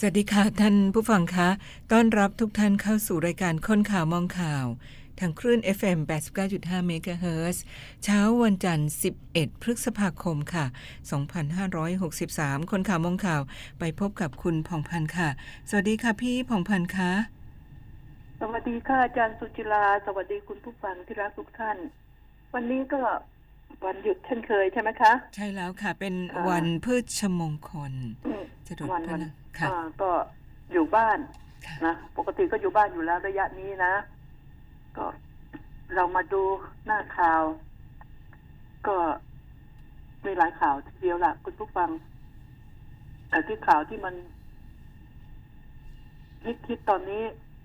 สวัสดีค่ะ ท่านผู้ฟังคะ ต้อนรับทุกท่านเข้าสู่รายการค้นข่าวมองข่าว ทางคลื่น FM 89.5 MHz เช้าวันจันทร์ 11 พฤษภาคมค่ะ 2563 คนข่าวมองข่าว ไปพบกับคุณผ่องพันธ์ค่ะ สวัสดีค่ะพี่ผ่องพันธ์คะสวัสดีค่ะอาจารย์สุจิลา สวัสดีคุณผู้ฟังที่รักทุกท่าน วันนี้ก็วันหยุดเช่นเคยใช่ไหมคะ ใช่แล้วค่ะ เป็นอ่าวันพืชมงคลอืมจะดุดวันพวันนะ ค่ะอ่าก็อยู่บ้านค่ะนะปกติก็อยู่บ้านอยู่แล้วระยะนี้นะ ก็เรามาดูหน้าข่าว ก็มีหลายข่าวทีเดียวล่ะคุณผู้ฟัง แต่ที่ข่าวที่มันคิดๆตอนนี้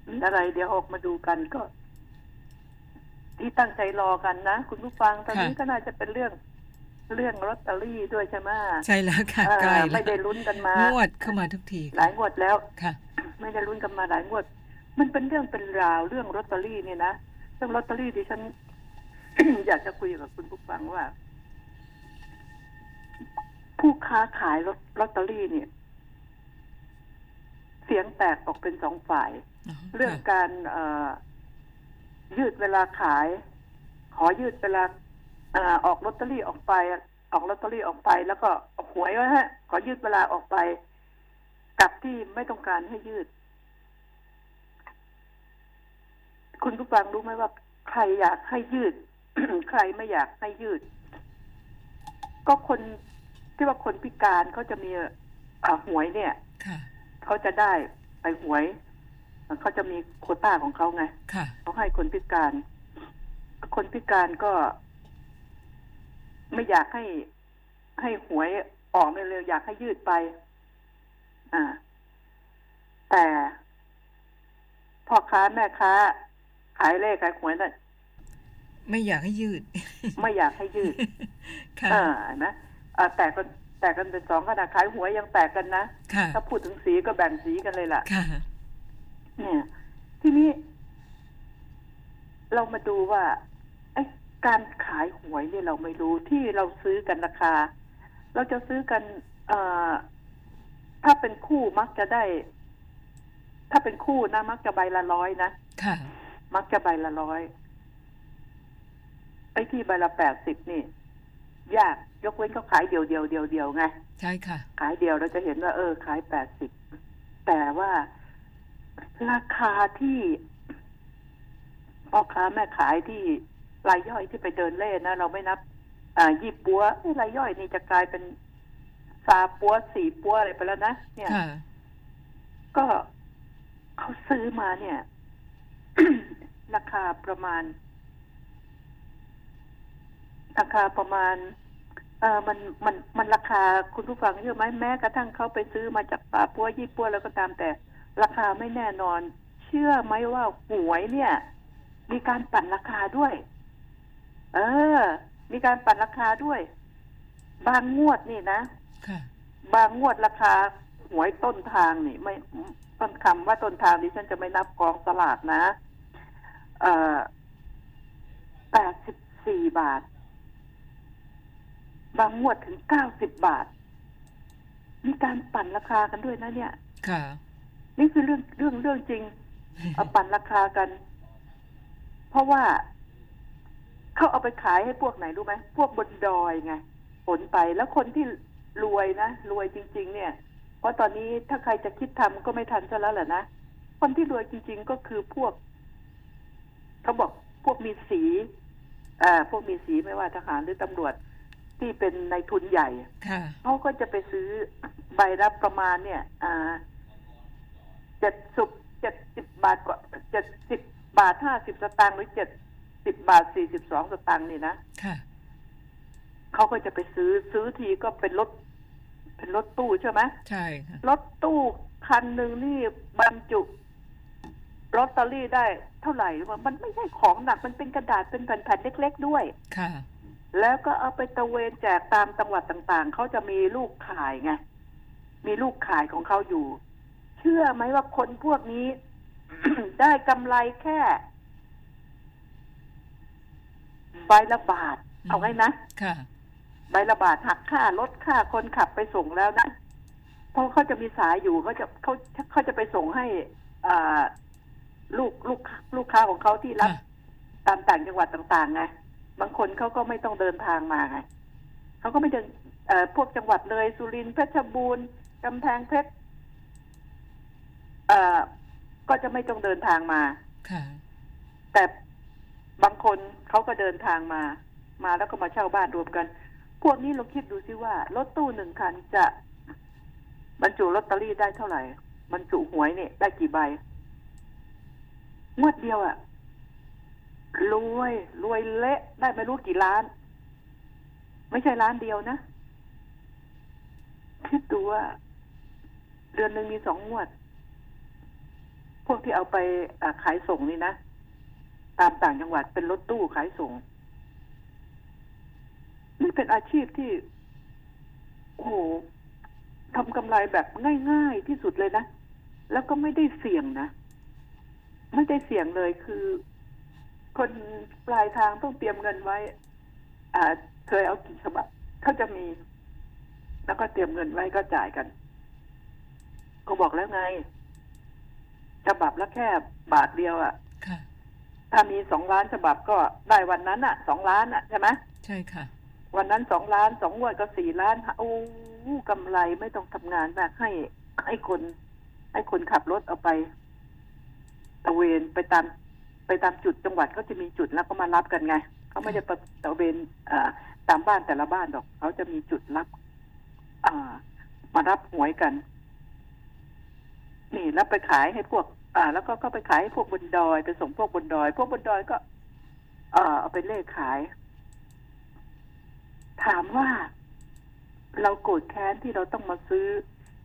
มีอะไร เดี๋ยวออกมาดูกันก็ ที่ตั้งใจรอกันนะ คุณผู้ฟังตอนนี้ค่ะก็น่าจะเป็นเรื่อง เรื่องลอตเตอรี่ด้วยใช่ไหมใช่แล้วค่ะอ่าใกล้ไม่ได้แล้วลุ้นกันมางวดเข้ามาทุกทีหลายงวดแล้วค่ะ ไม่ได้ลุ้นกันมาหลายงวด มันเป็นเรื่องเป็นราวเรื่องลอตเตอรี่เนี่ยนะเรื่องลอตเตอรี่ดิฉันอยากจะคุยกับคุณผู้ฟังว่า ผู้ค้าขายลอตลอตเตอรี่เนี่ย เสียงแตกออกเป็นสองฝ่าย เรื่องค่ะการเอ่อยืดเวลาขาย ขอยืดเวลาเอ่อออกลอตเตอรี่ออกไป ออกลอตเตอรี่ออกไป แล้วก็ออกหวยไว้ฮะขอยืดเวลาออกไปกับที่ไม่ต้องการให้ยืด คุณผู้ฟังรู้ไหมว่า ใครอยากให้ยืด ใครไม่อยากให้ยืด ก็คนที่ว่าคนพิการเขาจะมีอ่าหวยเนี่ยค่ะเขาจะได้ไปหวยเขาจะมีโควต้าของเขาไงค่ะเขาให้คนพิการ คนพิการก็ ไม่อยากให้ให้หวยออกเร็วๆอยากให้ยืดไป อ่า แต่พ่อค้าแม่ค้า ขายเลขขายหวยน่ะไม่อยากให้ยืด ไม่อยากให้ยืด ค่ะอ่านะอ่าแต่กันแต่กันเป็นสองขนาดขายหวยยังแตกกันนะค่ะถ้าพูดถึงสีก็แบ่งสีกันเลยล่ะค่ะเนี่ย ทีนี้ เรามาดูว่าไอ้ การขายหวยเนี่ยเราไม่รู้ที่เราซื้อกันราคา เราจะซื้อกันเอ่อถ้าเป็นคู่มักจะได้ ถ้าเป็นคู่นะมักจะใบละร้อยนะค่ะ มักจะใบละร้อยไอ้ที่ใบละแปดสิบนี่ ยากยกเว้นเขาขายเดียวเดียวเดียวเดียวไงใช่ค่ะ ขายเดียวเราจะเห็นว่า เออ ขายแปดสิบแต่ว่าราคาที่พ่อค้าแม่ขายที่ รายย่อยที่ไปเดินเล่นนะ เราไม่นับ อ่ายี่ปัวเอ้ยรายย่อยนี่จะกลายเป็นสาปัวสี่ปัวอะไรไปแล้วนะเนี่ยค่ะก็เขาซื้อมาเนี่ย ราคาประมาณ ราคาประมาณ เออมันมันมันราคาคุณผู้ฟังเชื่อไหมแม้กระทั่งเขาไปซื้อมาจากปาปัวยี่ปัวแล้วก็ตามแต่ ราคาไม่แน่นอน เชื่อไหมว่าหวยเนี่ย มีการปั่นราคาด้วย เออ มีการปั่นราคาด้วย บางงวดนี่นะค่ะบางงวดราคาหวยต้นทางนี่ ไม่ต้นคำว่าต้นทางดิฉันจะไม่นับกองสลากนะ เอ่อแปดสิบสี่บาท บางงวดถึงเก้าสิบบาท มีการปั่นราคากันด้วยนะเนี่ย ค่ะ นี่คือเรื่องเรื่องเรื่องจริง เอาปั่นราคากัน เพราะว่า เขาเอาไปขายให้พวกไหนรู้ไหมพวกบนดอยไงผลไปแล้วคนที่รวยนะรวยจริง ๆ เนี่ย เพราะตอนนี้ถ้าใครจะคิดทำก็ไม่ทันซะแล้วแหละนะคนที่รวยจริง ๆ ก็คือพวกเขาบอกพวกมีสีอ่าพวกมีสีไม่ว่าทหารหรือตำรวจที่เป็นในายทุนใหญ่ค่ะเขาก็จะไปซื้อใบรับประมาณเนี่ย อ่าเจ็ดสิบเจ็ดสิบบาทกว่าเจ็ดสิบบาทห้าสิบสตางค์หรือเจ็ด สิบบาทสี่สิบสองสตางค์นี่นะค่ะเขาก็จะไปซื้อซื้อทีก็เป็นรถ เป็นรถตู้ใช่ไหมใช่ค่ะรถตู้คันหนึ่งนี่บรรจุลอตเตอรี่ได้เท่าไหร่วะมันไม่ใช่ของหนักมันเป็นกระดาษเป็นแผ่นๆเล็ก ๆ ด้วย ค่ะ แล้วก็เอาไปตระเวนแจกตามจังหวัดต่างๆ เขาจะมีลูกขายไง มีลูกขายของเขาอยู่ เชื่อไหมว่าคนพวกนี้ ได้กำไรแค่ ใบละบาท เอาไงนะค่ะ ใบละบาทหักค่ารถค่าคนขับไปส่งแล้วนะเพราะเขาจะมีสายอยู่เขาจะเขาเขาจะไปส่งให้อ่าลูกลูกลูกค้าของเขาที่รับค่ะตามต่างจังหวัดต่างๆไงบางคนเขาก็ไม่ต้องเดินทางมาไงเขาก็ไม่เดินเอ่อพวกจังหวัดเลยสุรินทร์เพชรบูรณ์กำแพงเพชรเอ่อก็จะไม่ต้องเดินทางมา ค่ะ แต่ บางคนเขาก็เดินทางมา มาแล้วก็มาเช่าบ้านรวมกัน พวกนี้เราคิดดูซิว่ารถตู้หนึ่งคันจะ บรรจุลอตเตอรี่ได้เท่าไหร่ บรรจุหวยเนี่ยได้กี่ใบ งวดเดียวอะรวยรวยเละได้ไม่รู้กี่ล้าน ไม่ใช่ล้านเดียวนะ คิดดูว่า เดือนหนึ่งมีสองงวด พวกที่เอาไปขายส่งนี่นะ ตามต่างจังหวัดเป็นรถตู้ขายส่งนี่เป็นอาชีพที่โอ้โหทำกำไรแบบง่ายๆที่สุดเลยนะ แล้วก็ไม่ได้เสี่ยงนะ ไม่ได้เสี่ยงเลยคือ คนปลายทางต้องเตรียมเงินไว้ อ่า เคยเอากี่ฉบับเขาจะมี แล้วก็เตรียมเงินไว้ก็จ่ายกัน ก็บอกแล้วไงฉบับละแค่บาทเดียวอะ่ะค่ะ ถ้ามีสองล้านฉบับก็ได้วันนั้นอะ่ะสองล้านอะ่ะใช่ไหมใช่ค่ะ วันนั้นสองล้านสองงวดก็สี่ล้านโอ้กำไรไม่ต้องทำงานมากให้ให้คนให้คนขับรถเอาไปตระเวนไปตามไปตามจุดจังหวัดเขาจะมีจุดแล้วก็มารับกันไงเขาไม่ได้ไปตระเวนอ่าตามบ้านแต่ละบ้านหรอกเขาจะมีจุดรับ อ่า มารับหวยกัน นี่แล้วไปขายให้พวก อ่า แล้วก็ก็ไปขายให้พวกบนดอยไปส่งพวกบนดอย พวกบนดอยก็ เอ่อเอาไปเลขขาย ถามว่าเราโกรธแค้นที่เราต้องมาซื้อ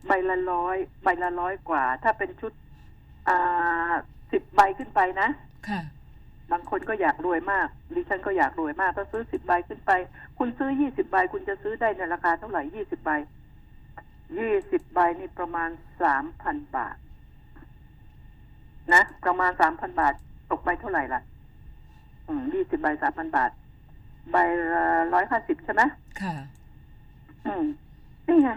ใบละร้อยใบละร้อยกว่า ถ้าเป็นชุด อ่าสิบใบขึ้นไปนะค่ะบางคนก็อยากรวยมาก ดิฉันก็อยากรวยมากถ้าซื้อสิบใบขึ้นไป คุณซื้อยี่สิบใบ คุณจะซื้อได้ในราคาเท่าไหร่ยี่สิบใบยี่สิบใบนี่ประมาณสามพันบาท นะประมาณสามพันบาท ตกใบเท่าไหร่ล่ะ อืมยี่สิบใบสามพันบาท ใบละร้อยห้าสิบใช่ไหมค่ะ อืมนี่ไง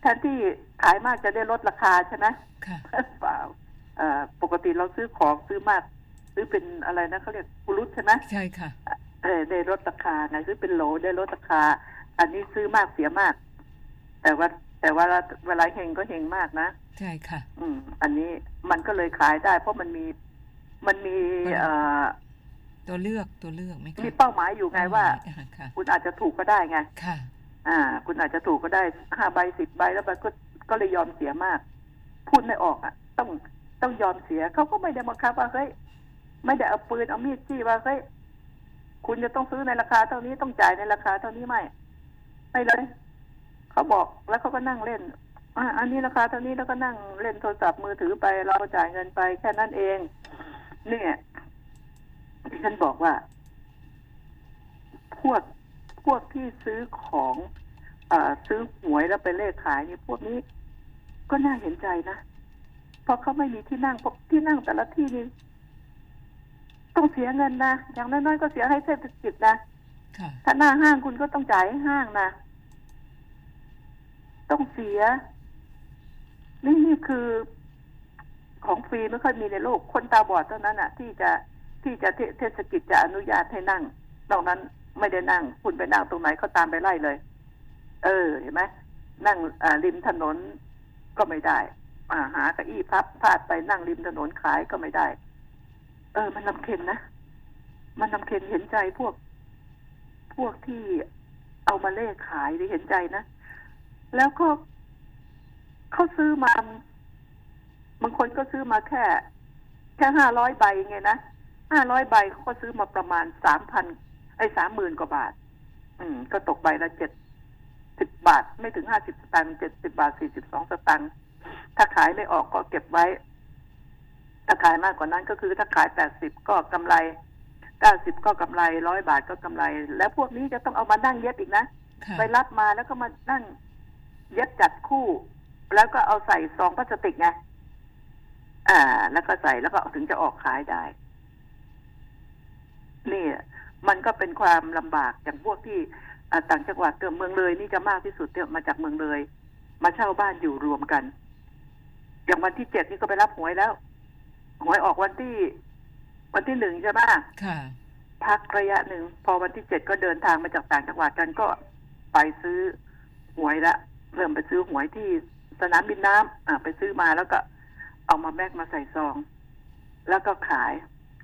แทนที่ขายมากจะได้ลดราคาใช่ไหมค่ะเปล่าเอ่อปกติเราซื้อของซื้อมาก ซื้อเป็นอะไรนะเขาเรียกกุลุตใช่ไหมใช่ค่ะเออได้ลดราคาไงซื้อเป็นโหลได้ลดราคา อันนี้ซื้อมากเสียมาก แต่ว่าแต่ว่าเวลาเฮงก็เฮงมากนะ ใช่ค่ะ อืม อันนี้มันก็เลยขายได้ เพราะมันมีมันมีเอ่อตัวเลือกตัวเลือกไหมคะมีเป้าหมายอยู่ไงว่าอ่ค่ะคุณอาจจะถูกก็ได้ไง ค่ะ อ่า คุณอาจจะถูกก็ได้ห้าใบสิบใบแล้วมันก็ก็เลยยอมเสียมาก พูดไม่ออกอะ ต้องต้องยอมเสียเขาก็ไม่ได้บังคับว่าเฮ้ยไม่ได้เอาปืนเอามีดจี้ว่าเฮ้ยคุณจะต้องซื้อในราคาเท่านี้ต้องจ่ายในราคาเท่านี้ไม่ไม่เลยเขาบอกแล้วเขาก็นั่งเล่น อ่าอันนี้ราคาเท่านี้แล้วก็นั่งเล่นโทรศัพท์มือถือไปเราก็จ่ายเงินไปแค่นั้นเอง เนี่ยที่ฉันบอกว่า พวกพวกที่ซื้อของอาซื้อหวยแล้วไปเลขขายนี่พวกนี้ก็น่าเห็นใจนะเพราะเขาไม่มีที่นั่งเพราะที่นั่งแต่ละที่นี่ต้องเสียเงินนะอย่างน้อยๆก็เสียให้เทศกิจนะค่ะถ้าหน้าห้างคุณก็ต้องจ่ายให้ห้างนะต้องเสีย นี่คือของฟรีไม่ค่อยมีในโลก คนตาบอดเท่านั้นอะที่จะที่จะเทศกิจจะอนุญาตให้นั่ง นอกนั้นไม่ได้นั่ง คุณไปนั่งตรงไหนเขาตามไปไล่เลย เออเห็นไหมนั่งริมถนนก็ไม่ได้อ่าหาเก้าอี้พับพาดไปนั่งริมถนนขายก็ไม่ได้ เออ มันลำเค็นนะ มันลำเค็นเห็นใจพวก พวกที่เอามาเล่ขายดิเห็นใจนะ แล้วก็ เขาซื้อมา บางคนก็ซื้อมาแค่ แค่ห้าร้อยใบไงนะห้าร้อยใบเขาก็ซื้อมาประมาณสามพันไอ้สามหมื่นกว่าบาท อืม ก็ตกใบละเจ็ดสิบบาท ไม่ถึงห้าสิบสตางค์เจ็ดสิบาทสี่สิบสองสตางค์ถ้าขายไม่ออกก็เก็บไว้ ถ้าขายมากกว่านั้นก็คือถ้าขายแปดสิบก็กำไรเก้าสิบก็กำไรร้อยบาทก็กำไร แล้วพวกนี้จะต้องเอามานั่งเย็บอีกนะค่ะไปรับมาแล้วก็มานั่งเย็บจัดคู่ แล้วก็เอาใส่ซองพลาสติกไงอ่า แล้วก็ใส่แล้วก็ถึงจะออกขายได้ นี่มันก็เป็นความลำบากอย่างพวกที่อ่าต่างจังหวัดเกือบเมืองเลยนี่จะมากที่สุดเนี่ยมาจากเมืองเลย มาเช่าบ้านอยู่รวมกัน อย่างวันที่เจ็ดนี่ก็ไปรับหวยแล้ว หวยออกวันที่ วันที่หนึ่งใช่ไหมค่ะ พักระยะหนึ่งพอวันที่เจ็ดก็เดินทางมาจากต่างจังหวัดกันก็ไปซื้อหวยละเริ่มไปซื้อหวยที่ สนามบินน้ำอ่าไปซื้อมาแล้วก็เอามาแบกมาใส่ซอง แล้วก็ขาย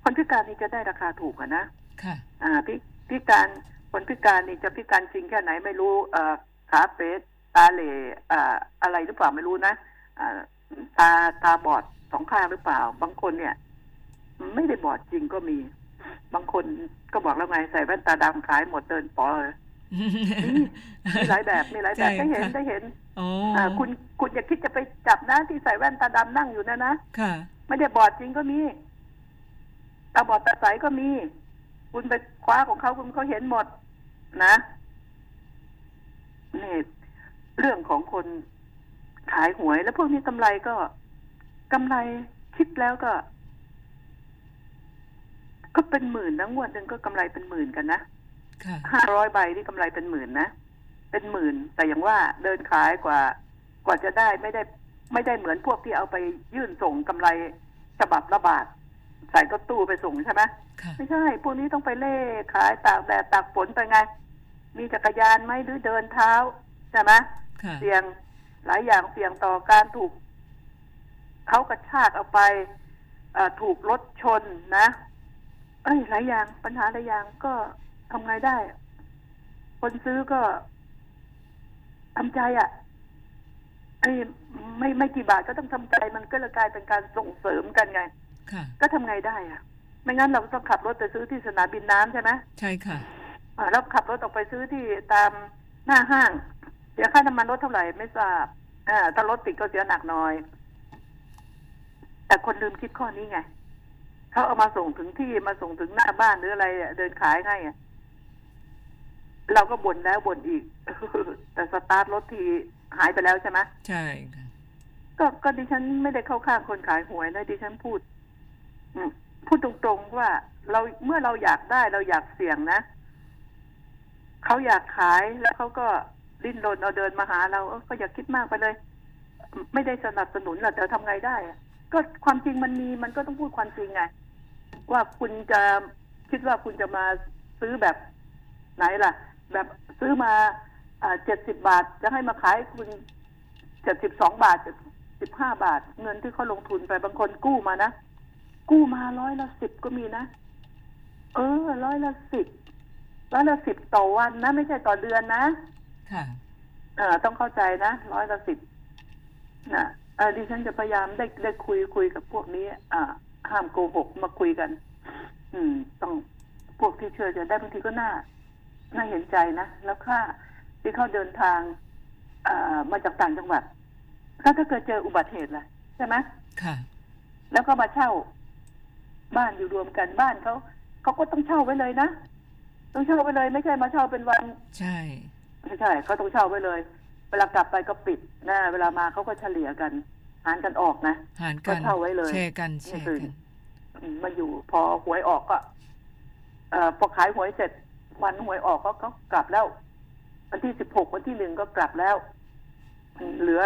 คนพิการนี่จะได้ราคาถูกอะนะค่ะ อ่าพิพิการคนพิการนี่จะพิการจริงแค่ไหนไม่รู้เอ่อขาเป๊ะตาเหล่อ่าอะไรหรือเปล่าไม่รู้นะอ่าตาตาบอดสองข้างหรือเปล่า บางคนเนี่ย ไม่ได้บอดจริงก็มี บางคนก็บอกแล้วไงใส่แว่นตาดำขายหมดเดินปอเลย มีหลายแบบมีหลายแบบใช่ได้เห็นค่ะได้เห็นโอ้อ่าคุณคุณอย่าคิดจะไปจับนะที่ใส่แว่นตาดำนั่งอยู่นะนะค่ะ ไม่ได้บอดจริงก็มีตาบอดตาใสก็มี คุณไปคว้าของเขาคุณเขาเห็นหมด นะนี่เรื่องของคนขายหวยแล้วพวกนี้กำไรก็กำไรคิดแล้วก็ ก็เป็นหมื่นนะงวดหนึ่งก็กำไรเป็นหมื่นกันนะค่ะ ห้าร้อยใบนี่กำไรเป็นหมื่นนะ เป็นหมื่น แต่อย่างว่าเดินขายกว่ากว่าจะได้ไม่ได้ไม่ได้เหมือนพวกที่เอาไปยื่นส่งกำไรฉบับละบาทใส่ก็ตู้ไปส่งใช่ไหมค่ะไม่ใช่ พวกนี้ต้องไปเล่ขายตากแดดตากฝนไปไง มีจักรยานไหมหรือเดินเท้าใช่ไหมค่ะเสี่ยงหลายอย่างเสี่ยงต่อการถูกเขากระชากเอาไปเอ่อถูกรถชนนะ เอ้ยหลายอย่างปัญหาหลายอย่างก็ ทำไงได้ คนซื้อก็ทำใจอะ่ะไอ้ยไม่ไม่กี่บาทก็ต้องทำใจมันก็เลยกลายเป็นการส่งเสริมกันไงค่ะก็ทำไงได้อะ่ะ ไม่งั้นเราก็ต้องขับรถไปซื้อที่สนามบินน้ำใช่ไหมใช่ค่ะอ่าแล้วขับรถออกไปซื้อที่ตามหน้าห้างเสียค่าน้ำมันรถเท่าไหร่ไม่ทราบอ่าถ้ารถติดก็เสียหนักหน่อย แต่คนลืมคิดข้อนี้ไงเขาเอามาส่งถึงที่มาส่งถึงหน้าบ้านหรืออะไรอะเดินขายให้อะ เราก็บ่นแล้วบ่นอีก แต่สตาร์ทรถทีหายไปแล้วใช่ไหมใช่ค่ะก็ก็ดิฉันไม่ได้เข้าข้างคนขายหวยนะดิฉันพูดอืมพูดตรงๆว่าเราเมื่อเราอยากได้เราอยากเสี่ยงนะเขาอยากขายแล้วเขาก็ดิ้นรนเอาเดินมาหาเราเออก็อย่าคิดมากไปเลย ไม่ได้สนับสนุนหรอกแต่ทำไงได้อะก็ความจริงมันมีมันก็ต้องพูดความจริงไงว่าคุณจะคิดว่าคุณจะมาซื้อแบบไหนล่ะ แบบซื้อมาเจ็ดสิบบาทจะให้มาขายคุณเจ็ดสิบสองบาทสิบห้าบาท เงินที่เขาลงทุนไปบางคนกู้มานะกู้มาร้อยละสิบก็มีนะ เออร้อยละสิบร้อยละสิบต่อวันนะ ไม่ใช่ต่อเดือนนะ ค่ะ เออต้องเข้าใจนะร้อยละสิบนะเออดิฉันจะพยายามได้ได้คุยคุยกับพวกนี้ อ่า ห้ามโกหกมาคุยกัน อืม ต้องพวกที่เชื่อจะได้บางทีก็น่า น่าเห็นใจนะ แล้วค่าที่เขาเดินทางอ่ามาจากต่างจังหวัดถ้าถ้าเกิดเจออุบัติเหตุล่ะ ใช่ไหมค่ะ แล้วก็มาเช่า บ้านอยู่รวมกันบ้านเขาเขาก็ต้องเช่าไว้เลยนะต้องเช่าไว้เลยไม่ใช่มาเช่าเป็นวัน ใช่ไม่ใช่เขาต้องเช่าไว้เลย เวลากลับไปก็ปิดนะเวลามาเขาก็เฉลี่ยกันหารกันออกนะหารกันก็เช่าไว้เลยแชร์กันแชร์กันอืมมาอยู่พอหวยออกก็เอ่อพอขายหวยเสร็จ วันหวยออกก็เขากลับแล้ว วันที่สิบหกวันที่หนึ่งก็กลับแล้วอืมเหลือ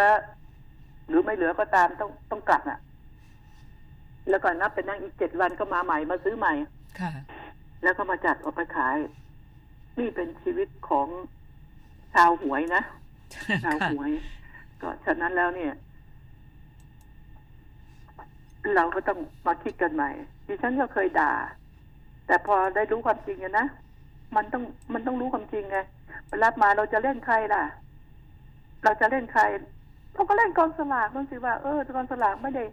หรือไม่เหลือก็ตามต้องต้องกลับน่ะ แล้วก็นับไปนั่งอีกเจ็ดวันก็มาใหม่มาซื้อใหม่ ค่ะ แล้วก็มาจัดออกไปขาย นี่เป็นชีวิตของชาวหวยนะชาวค่ะหวย ก็ฉะนั้นแล้วเนี่ย เราก็ต้องมาคิดกันใหม่ดิฉันก็เคยด่า แต่พอได้รู้ความจริงอะนะ มันต้องมันต้องรู้ความจริงไงเวลามาเราจะเล่นใครล่ะ เราจะเล่นใครเราก็เล่นกองสลากนั่นสิว่า เออกองสลากไม่ได้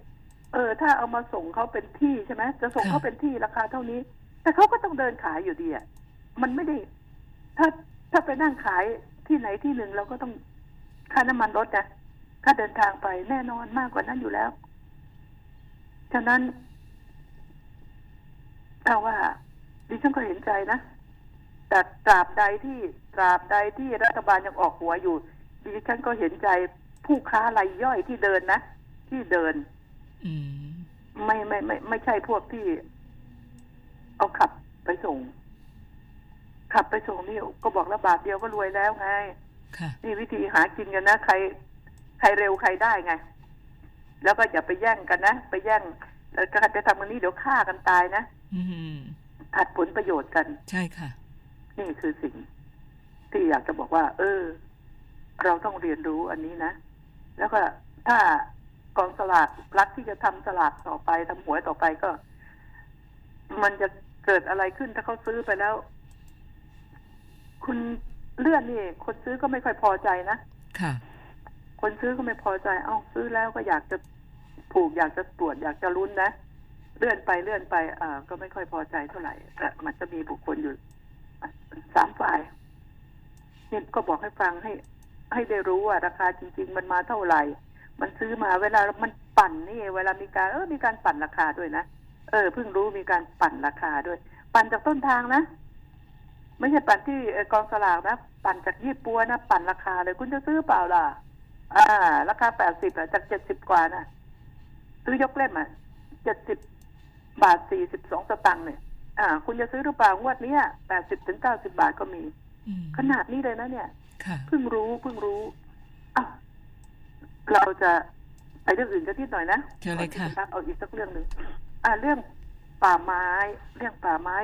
เออ ถ้าเอามาส่งเขาเป็นที่ใช่ไหมจะส่งเขาเป็นที่ราคาเท่านี้ แต่เขาก็ต้องเดินขายอยู่ดีอะมันไม่ได้ ถ้าถ้าไปนั่งขายที่ไหนที่หนึ่งเราก็ต้องค่าน้ำมันรถนะค่าเดินทางไปแน่นอนมากกว่านั้นอยู่แล้ว ฉะนั้นถ้าว่าดิฉันก็เห็นใจนะ แต่ตราบใดที่ตราบใดที่รัฐบาลยังออกหัวอยู่ดิฉันก็เห็นใจผู้ค้ารายย่อยที่เดินนะ ที่เดินอืมไม่ไม่ไม่ ไม่ใช่พวกที่ เอาขับไปส่ง ขับไปส่งนี่ก็บอกแล้วบาทเดียวก็รวยแล้วไงค่ะนี่วิธีหากินกันนะใคร ใครเร็วใครได้ไง แล้วก็อย่าไปแย่งกันนะไปแย่งแล้วก็จะทำกันนี้เดี๋ยวฆ่ากันตายนะอืมขัดผลประโยชน์กัน ใช่ค่ะ นี่คือสิ่ง ที่อยากจะบอกว่า เออ เราต้องเรียนรู้อันนี้นะ แล้วก็ถ้ากองสลากรักที่จะทำสลากต่อไปทำหวยต่อไปก็ มันจะเกิดอะไรขึ้นถ้าเขาซื้อไปแล้ว คุณเลื่อนนี่ คนซื้อก็ไม่ค่อยพอใจนะค่ะ คนซื้อก็ไม่พอใจ เอ้าซื้อแล้วก็อยากจะผูกอยากจะตรวจอยากจะลุ้นนะเลื่อนไปเลื่อนไปอ่าก็ไม่ค่อยพอใจเท่าไหร่แต่มันจะมีบุคคลอยู่อะ สามฝ่ายเนี่ยก็บอกให้ฟังให้ ให้ได้รู้ว่าราคาจริง ๆ มันมาเท่าไหร่ มันซื้อมาเวลามันปั่นนี่ เวลามีการเออมีการปั่นราคาด้วยนะเออเพิ่งรู้มีการปั่นราคาด้วย ปั่นจากต้นทางนะไม่ใช่ปั่นที่กองสลากนะปั่นจากยี่ปัวนะปั่นราคาเลยคุณจะซื้อเปล่าล่ะ อ่า ราคาแปดสิบอจากเจ็ดสิบกว่านะซื้อยกเล่มอะเจ็ดสิบบาทสี่สิบสองสตังค์เนี่ย อ่า คุณจะซื้อหรือเปล่างวดเนี้ยแปดสิบถึงเก้าสิบาทก็มีอืมขนาดนี้เลยนะเนี่ยค่ะเพิ่งรู้เพิ่งรู้อะเราจะไปเรื่องอื่นกันที่หน่อยนะเชิญเลยค่ะก่อนที่จพักเอาอีกสักเรื่องหนึ่งอ่าเรื่องป่าไม้ เรื่องป่าไม้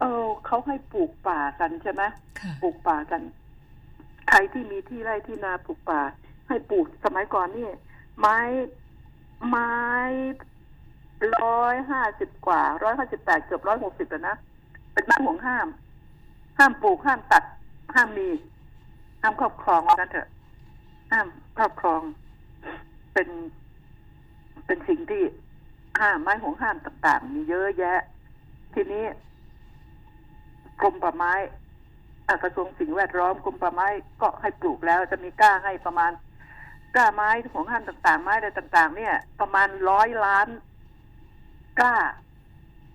เออเขาให้ปลูกป่ากันใช่ไหมค่ะปลูกป่ากัน ใครที่มีที่ไร่ที่นาปลูกป่า ให้ปลูกสมัยก่อนนี่ ไม้ไม้ ร้อยห้าสิบกว่าร้อยห้าสิบแปดเกือบร้อยหกสิบแล้วนะ เป็นไม้ห่วงห้าม ห้ามปลูกห้ามตัด ห้ามมี ห้ามครอบครองว่างั้นเถอะ ห้ามครอบครอง เป็นเป็นสิ่งที่ห้ามไม้ห่วงห้ามต่างๆ มีเยอะแยะ ทีนี้กรมป่าไม้กระทรวงสิ่งแวดล้อมกรมป่าไม้ก็ให้ปลูกแล้วจะมีกล้าให้ประมาณกล้าไม้ของห้ามต่างๆ ไม้อะไรต่าง ๆ เนี่ย ประมาณร้อยล้าน กล้า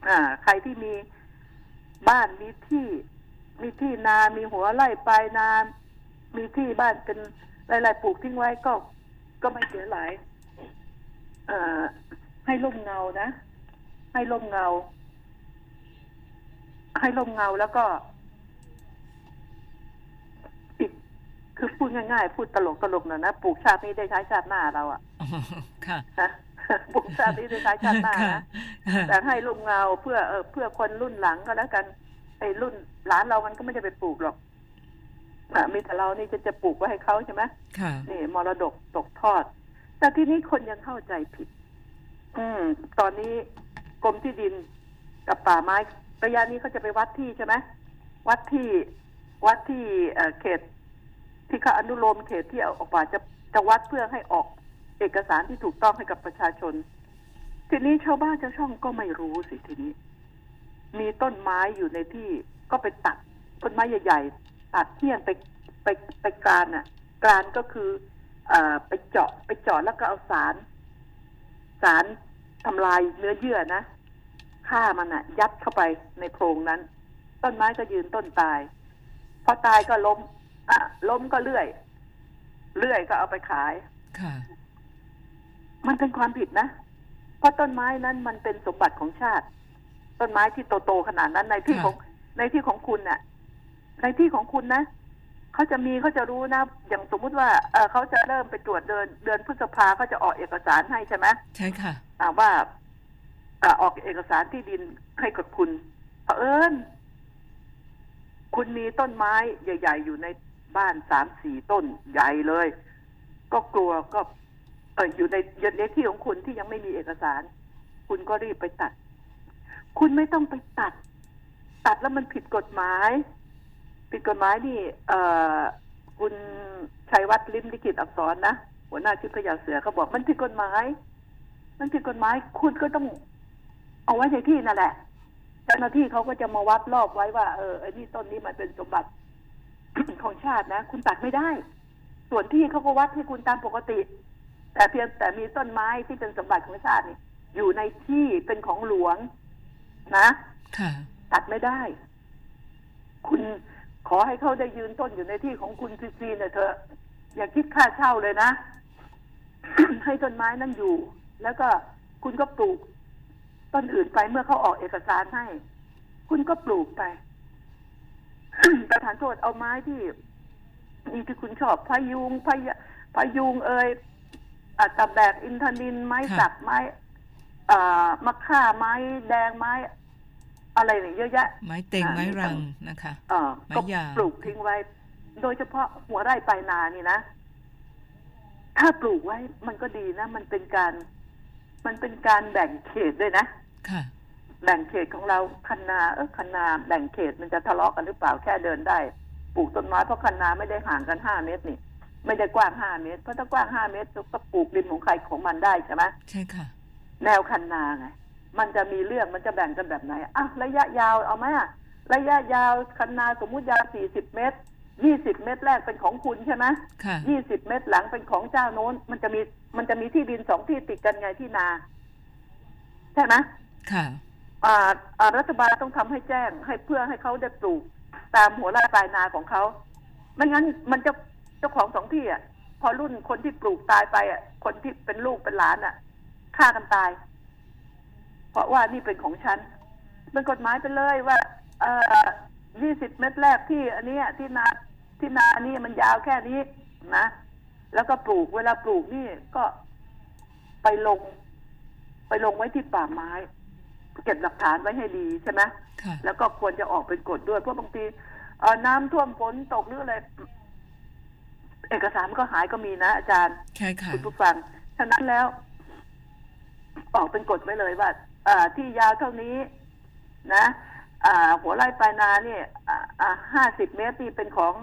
อ่า ใครที่มีบ้านมีที่ มีที่นา มีหัวไร่ปลายนา มีที่บ้านเป็นไรๆปลูกทิ้งไว้ก็ ก็ไม่เสียหลายเอ่อให้ร่มเงานะ ให้ร่มเงา ให้ร่มเงาแล้วก็อีกคือพูดง่ายๆ พูดตลกตลกๆหน่อยนะปลูกชาตินี้ได้ใช้ชาติหน้าเราอะอ๋อค่ะนะ ปลูกชาตินี้ได้ใช้ชาติหน้าค่ะนะแต่ให้ร่มเงาเพื่อเออเพื่อคนรุ่นหลังก็แล้วกันไอ้รุ่นหลานเรามันก็ไม่ได้ไปปลูกหรอกอะมีแต่เรานี่จะจะปลูกไว้ให้เขาใช่ไหมค่ะนี่มรดกตกทอด แต่ที่นี้คนยังเข้าใจผิด อืม ตอนนี้กรมที่ดินกับป่าไม้ระยะนี้เขาจะไปวัดที่ใช่ไหมวัดที่วัดที่เอ่อเขต ที่เขาอนุโลมเขตที่เอาออกมาจะจะวัดเพื่อให้ออก เอกสารที่ถูกต้องให้กับประชาชน ทีนี้ชาวบ้านชาวช่องก็ไม่รู้สิทีนี้ มีต้นไม้อยู่ในที่ก็ไปตัดต้นไม้ใหญ่ ๆ ตัดเที่ยงไปไปไปกรานอะกรานก็คือเอ่ไปเจาะไปเจาะแล้วก็เอาสาร สารทำลายเนื้อเยื่อนะฆ่ามันอะ ยัดเข้าไปในโพรงนั้น ต้นไม้ก็ยืนต้นตาย พอตายก็ล้มอะล้มก็เลื่อย เลื่อยก็เอาไปขายค่ะ มันเป็นความผิดนะ เพราะต้นไม้นั้นมันเป็นสมบัติของชาติ ต้นไม้ที่โตๆขนาดนั้นในที่ค่ะของในที่ของคุณน่ะ ในที่ของคุณนะเขาจะมีเขาจะรู้นะ อย่างสมมุติว่าเออเขาจะเริ่มไปตรวจเดือนเดือนพฤษภาเขาจะออกเอกสารให้ใช่ไหมใช่ค่ะอ่าว่าอ่าออกเอกสารที่ดินให้กับคุณเผอิญคุณมีต้นไม้ใหญ่ ๆ อยู่ในบ้านสามสี่ต้นใหญ่เลย ก็กลัวก็ เอออยู่ในยในที่ของคุณที่ยังไม่มีเอกสาร คุณก็รีบไปตัด คุณไม่ต้องไปตัด ตัดแล้วมันผิดกฎหมาย ผิดกฎหมายนี่ เออคุณชัยวัฒน์ลิมลิขิตอักษรนะหัวหน้าชุดพยาเสือเขาบอกมันผิดกฎหมาย มันผิดกฎหมาย คุณก็ต้อง เอาไว้ในที่นั่นแหละเจ้าหน้าที่เขาก็จะมาวัดรอบไว้ว่า เออไอ้นี่ต้นนี้มันเป็นสมบัติของชาตินะ คุณตัดไม่ได้ ส่วนที่เขาก็วัดให้คุณตามปกติ แต่เพียงแต่มีต้นไม้ที่เป็นสมบัติของชาตินี่อยู่ในที่เป็นของหลวงนะค่ะตัดไม่ได้ คุณขอให้เขาได้ยืนต้นอยู่ในที่ของคุณฟรีๆเนี่ยเถอะอย่าคิดค่าเช่าเลยนะ ให้ต้นไม้นั้นอยู่ แล้วก็คุณก็ปลูก ต้นอื่นไปเมื่อเขาออกเอกสารให้ คุณก็ปลูกไปประธานโทษเอาไม้ที่นี่ที่คุณชอบพายุงพายะพายุงเอ่ยอะ ตะแบกอินทนินไม้ค่ะสักไม้อ่ามะค่าไม้แดงไม้ อะไรเนี่ยเยอะแยะ ไม้เต็งอ่าไม้มีรังทั้งนะคะเอ่อไม้ก็ยาวปลูกทิ้งไว้ โดยเฉพาะหัวไร่ปลายนานี่นะ ถ้าปลูกไว้มันก็ดีนะ มันเป็นการ มันเป็นการแบ่งเขตด้วยนะค่ะแบ่งเขตของเราคันนาเออคันนาแบ่งเขตมันจะทะเลาะกันหรือเปล่าแค่เดินได้ ปลูกต้นไม้เพราะคันนาไม่ได้ห่างกันห้าเมตรนี่ ไม่ได้กว้างห้าเมตร เพราะถ้ากว้างห้าเมตรก็ปลูกริมของใครของมันได้ใช่ไหมใช่ค่ะ แนวคันนาไงมันจะมีเรื่องมันจะแบ่งกันแบบไหนอะระยะยาวเอาไหมอะระยะยาวคันนาสมมุติยาวสี่สิบเมตรยี่สิบเมตรแรกเป็นของคุณใช่ไหมค่ะยี่สิบเมตรหลังเป็นของเจ้าโน้น มันจะมีมันจะมีที่ดินสองที่ติดกันไงที่นา ใช่ไหมค่ะอ่าอ่ารัฐบาลต้องทำให้แจ้งให้เพื่อให้เขาได้ปลูก ตามหัวไร่ปลายนาของเขา ไม่งั้นมันจะเจ้าของสองที่อะ พอรุ่นคนที่ปลูกตายไปอะ คนที่เป็นลูกเป็นหลานอะฆ่ากันตาย เพราะว่านี่เป็นของฉันเป็นกฎหมายไปเลยว่า เอ่อยี่สิบเมตรแรกที่ อันเนี้ยที่นาที่นาอันนี้มันยาวแค่นี้นะแล้วก็ปลูกเวลาปลูกนี่ก็ไปลง ไปลงไว้ที่ป่าไม้ เก็บหลักฐานไว้ให้ดีใช่ไหมค่ะแล้วก็ควรจะออกเป็นกฎด้วยเพราะบางทีเอ่อน้ำท่วมฝนตกหรืออะไร เอกสารมันก็หายก็มีนะอาจารย์ใช่ค่ะคุณผู้ฟังฉะนั้นแล้ว ออกเป็นกฎไว้เลยว่าอ่าที่ยาวเท่านี้นะอ่าหัวไร่ปลายนาเนี่ยห้าสิบเมตรที่เป็นของ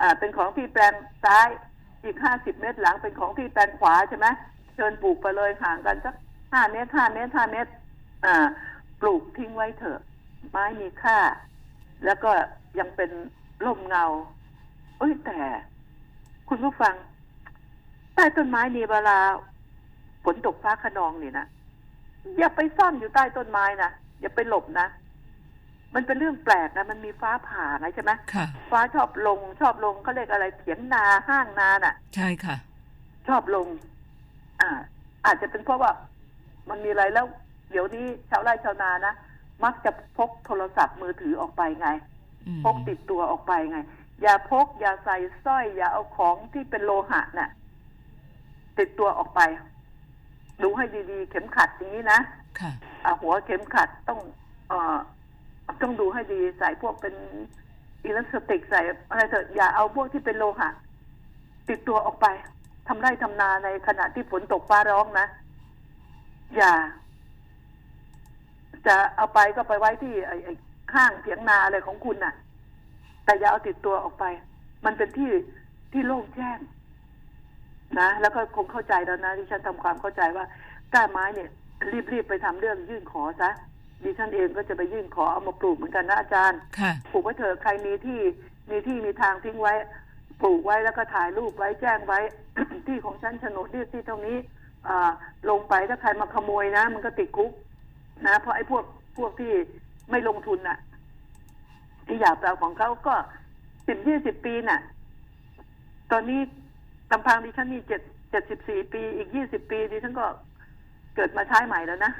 อ่าเป็นของที่แปลงซ้ายอีกห้าสิบเมตรหลังเป็นของที่แปลงขวาใช่ไหมเชิญปลูกไปเลยห่างกันสักห้าเมตรห้าเมตรห้าเมตร อ่า ปลูกทิ้งไว้เถอะ ไม้มีค่า แล้วก็ยังเป็นร่มเงา เอ้ยแต่ คุณผู้ฟัง ใต้ต้นไม้นี่เวลาฝนตกฟ้าขนองนี่นะอย่าไปซ่อนอยู่ใต้ต้นไม้นะอย่าไปหลบนะมันเป็นเรื่องแปลกนะ มันมีฟ้าผ่าไงใช่ไหมค่ะฟ้าชอบลง ชอบลงเขาเรียกอะไรเถียงนาห้างนาน่ะ ใช่ค่ะ ชอบลง อ่า อาจจะเป็นเพราะว่า มันมีอะไรแล้ว เดี๋ยวนี้ชาวไร่ชาวนานะมักจะพกโทรศัพท์มือถือออกไปไงอืมพกติดตัวออกไปไง อย่าพก อย่าใส่สร้อย อย่าเอาของที่เป็นโลหะน่ะ ติดตัวออกไป ดูให้ดีๆ เข็มขัดอย่างนี้นะค่ะอ่าหัวเข็มขัดต้อง เอ่อ ต้องดูให้ดีใส่พวกเป็นอิเล็กทรอนิกส์ใส่อะไรเถอะอย่าเอาพวกที่เป็นโลหะ ติดตัวออกไปทำไร่ทำนาในขณะที่ฝนตกฟ้าร้องนะ อย่า จะเอาไปก็ไปไว้ที่ไอ้ไอ้ห้างเถียงนาอะไรของคุณน่ะ แต่อย่าเอาติดตัวออกไป มันเป็นที่ที่โล่งแจ้งนะ แล้วก็คงเข้าใจแล้วนะที่ฉันทำความเข้าใจว่ากล้าไม้เนี่ย รีบๆไปทำเรื่องยื่นขอซะดิฉันเองก็จะไปยื่นขอเอามาปลูกเหมือนกันนะอาจารย์ค่ะปลูกไว้เถอะใครมีที่มีที่มีทางทิ้งไว้ ปลูกไว้แล้วก็ถ่ายรูปไว้แจ้งไว้ ที่ของฉันโฉนดที่ที่ตรงนี้อ่าลงไปถ้าใครมาขโมยนะ มันก็ติดคุกนะ เพราะไอ้พวกพวกที่ไม่ลงทุนน่ะ ที่อยากไปเอาของเขาก็สิบยี่สิบปีน่ะ ตอนนี้ลำพังดิฉันนี่เจ็ดเจ็ดสิบสี่ปี อีกยี่สิบปีดิฉันก็เกิดมาใช้ใหม่แล้วนะ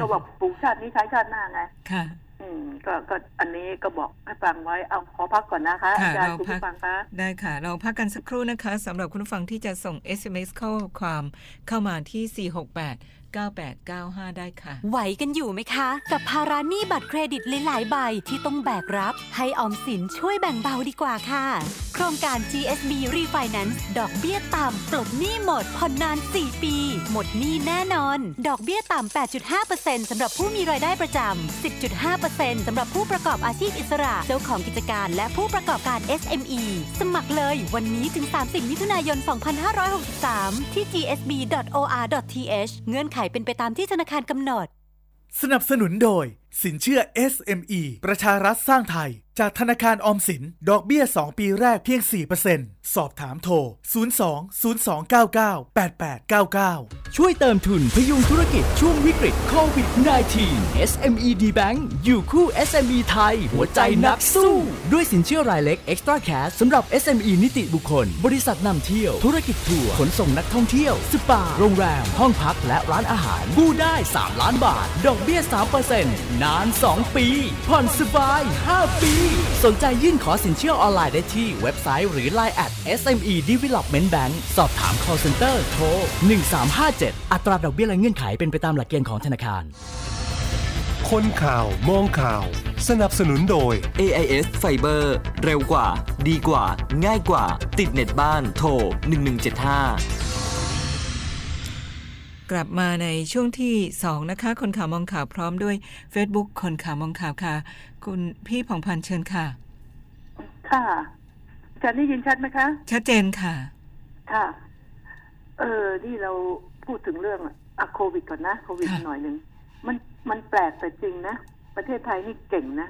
ก็บอกปลูกชาตินี้ใช้ชาติหน้าไงค่ะ อืม ก็ก็อันนี้ก็บอกให้ฟังไว้เอาขอพักก่อนนะคะค่ะอาจารย์เราคุณพักผู้ฟังคะได้ค่ะ เราพักกันสักครู่นะคะสำหรับคุณผู้ฟังที่จะส่ง SMS ข้อความเข้ามาที่ 468 9895 ได้ค่ะ ไหวกันอยู่ไหมคะ กับภาระหนี้บัตรเครดิตหลายๆใบที่ต้องแบกรับ ให้ออมสินช่วยแบ่งเบาดีกว่าค่ะ โครงการ GSB Refinance ดอกเบี้ยต่ำปลดหนี้หมดผ่อนนาน 4 ปี หมดหนี้แน่นอน ดอกเบี้ยต่ำ 8.5%สำหรับผู้มีรายได้ประจำ 10.5%สำหรับผู้ประกอบอาชีพอิสระ เจ้าของกิจการ และผู้ประกอบการ SME สมัครเลยวันนี้ถึง 30 มิถุนายน 2563 ที่ gsb.or.th เงื่อนไขเป็นไปตามที่ธนาคารกำหนด สนับสนุนโดย สินเชื่อ SME ประชารัฐสร้างไทย จากธนาคารออมสิน ดอกเบี้ย 2 ปีแรกเพียง 4%สอบถามโทร 02 0299 8899 ช่วยเติมทุนพยุงธุรกิจช่วงวิกฤตโควิด -19 SME D Bank อยู่คู่ SME ไทย หัวใจนักสู้ ด้วยสินเชื่อรายเล็ก Extra Cash สำหรับ SME นิติบุคคล บริษัทนำเที่ยว ธุรกิจทัวร์ขนส่งนักท่องเที่ยว สปา โรงแรม ห้องพักและร้านอาหารกู้ได้ 3 ล้านบาท ดอกเบี้ย 3%นนาน 2 ปี ผ่อนสบาย 5 ปีสนใจยื่นขอสินเชื่อออนไลน์ได้ที่เว็บไซต์หรือ Line at SME Development Bank สอบถาม call center โทร 1357 อัตราดอกเบี้ยและเงื่อนไขเป็นไปตามหลักเกณฑ์ของธนาคาร คนข่าวมองข่าว สนับสนุนโดย AIS Fiber เร็วกว่า ดีกว่า ง่ายกว่า ติดเน็ตบ้านโทร 1175กลับมาในช่วงที่ 2 นะคะ คนข่าวมองข่าวพร้อมด้วย Facebook คนข่าวมองข่าวค่ะ คุณพี่ผ่องพันธ์เชิญค่ะ ค่ะอาจารย์ได้ยินชัดไหมคะ ชัดเจนค่ะ ค่ะ เออ นี่เราพูดถึงเรื่องอะโควิดก่อนนะโควิดค่ะหน่อยหนึ่งมันมันแปลกแต่จริงนะ ประเทศไทยนี่เก่งนะ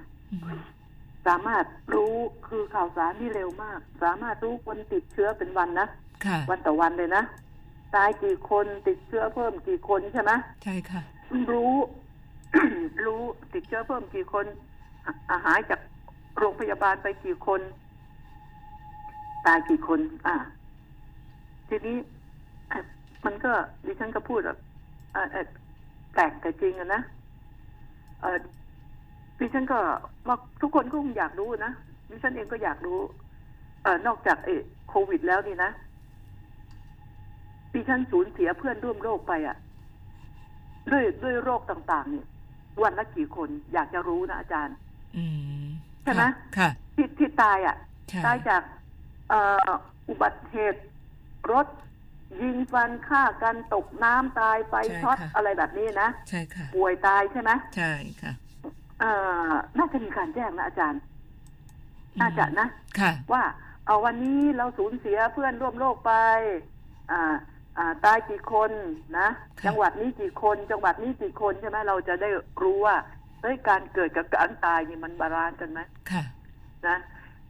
สามารถรู้คือข่าวสารที่เร็วมาก สามารถรู้คนติดเชื้อเป็นวันนะค่ะวันต่อวันเลยนะตายกี่คนติดเชื้อเพิ่มกี่คนใช่ไหมใช่ค่ะ รู้ รู้ติดเชื้อเพิ่มกี่คนอะอา หายจากโรงพยาบาลไปกี่คน ตายกี่คน อ่า ทีนี้มันก็ดิฉันก็พูดแบบแปลกแต่จริงอะนะเออดิฉันก็ว่าทุกคนก็คงอยากรู้นะดิฉันเองก็อยากรู้ เออนอกจากเออโควิดแล้วนี่นะดิฉันสูญเสียเพื่อนร่วมโลกไปอะด้วยด้วยโรคต่าง ๆ เนี่ย วันละกี่คนอยากจะรู้นะอาจารย์ ใช่ไหมค่ะที่ที่ตายอะใช่ตายจากเอ่ออุบัติเหตุรถยิงฟันฆ่ากันตกน้ำตายไฟช็อตอะไรแบบนี้นะใช่ค่ะ ป่วยตายใช่ไหมใช่ค่ะเอ่อน่าจะมีการแจ้งนะอาจารย์ น่าจะนะค่ะ ว่าเอาวันนี้เราสูญเสียเพื่อนร่วมโลกไป อ่า อ่า ตายกี่คนนะค่ะจังหวัดนี้กี่คน จังหวัดนี้กี่คนใช่ไหมเราจะได้รู้ว่า เฮ้ยการเกิดกับการตายนี่มัน balance กันไหมค่ะ นะ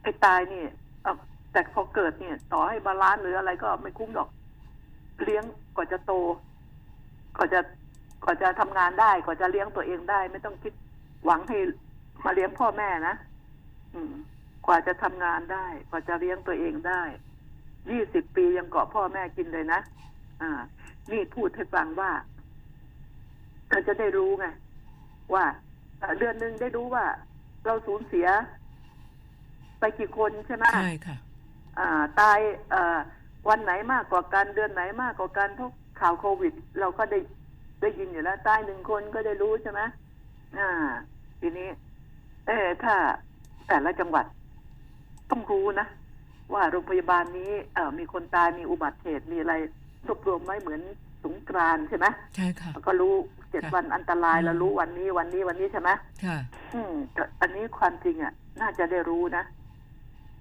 ไอ้ตายนี่เอ่อแต่พอเกิดเนี่ย ต่อให้ balance หรืออะไรก็ไม่คุ้มหรอก เลี้ยงกว่าจะโตกว่าจะกว่าจะทำงานได้กว่าจะเลี้ยงตัวเองได้ ไม่ต้องคิดหวังให้มาเลี้ยงพ่อแม่นะอืม กว่าจะทำงานได้ กว่าจะเลี้ยงตัวเองได้ยี่สิบปียังเกาะพ่อแม่กินเลยนะอ่า นี่พูดให้ฟังว่าเราจะได้รู้ไงว่า เอ่อเดือนหนึ่งได้รู้ว่า เราสูญเสีย ไปกี่คนใช่ไหมใช่ค่ะ อ่า ตายเอ่อวันไหนมากกว่ากันเดือนไหนมากกว่ากันเพราะข่าวโควิด เราก็ได้ได้ยินอยู่แล้วตายหนึ่งคนก็ได้รู้ใช่ไหมอ่า ทีนี้ เออถ้าแต่ละจังหวัดต้องรู้นะ ว่าโรงพยาบาลนี้ เออมีคนตายมีอุบัติเหตุมีอะไรรวบรวมไว้เหมือนสงกรานต์ใช่ไหมใช่ค่ะแล้วก็รู้ เจ็ดค่ะวันอันตรายอืมแล้วรู้วันนี้วันนี้วันนี้ใช่ไหมค่ะอืมแต่อันนี้ความจริงอะ น่าจะได้รู้นะ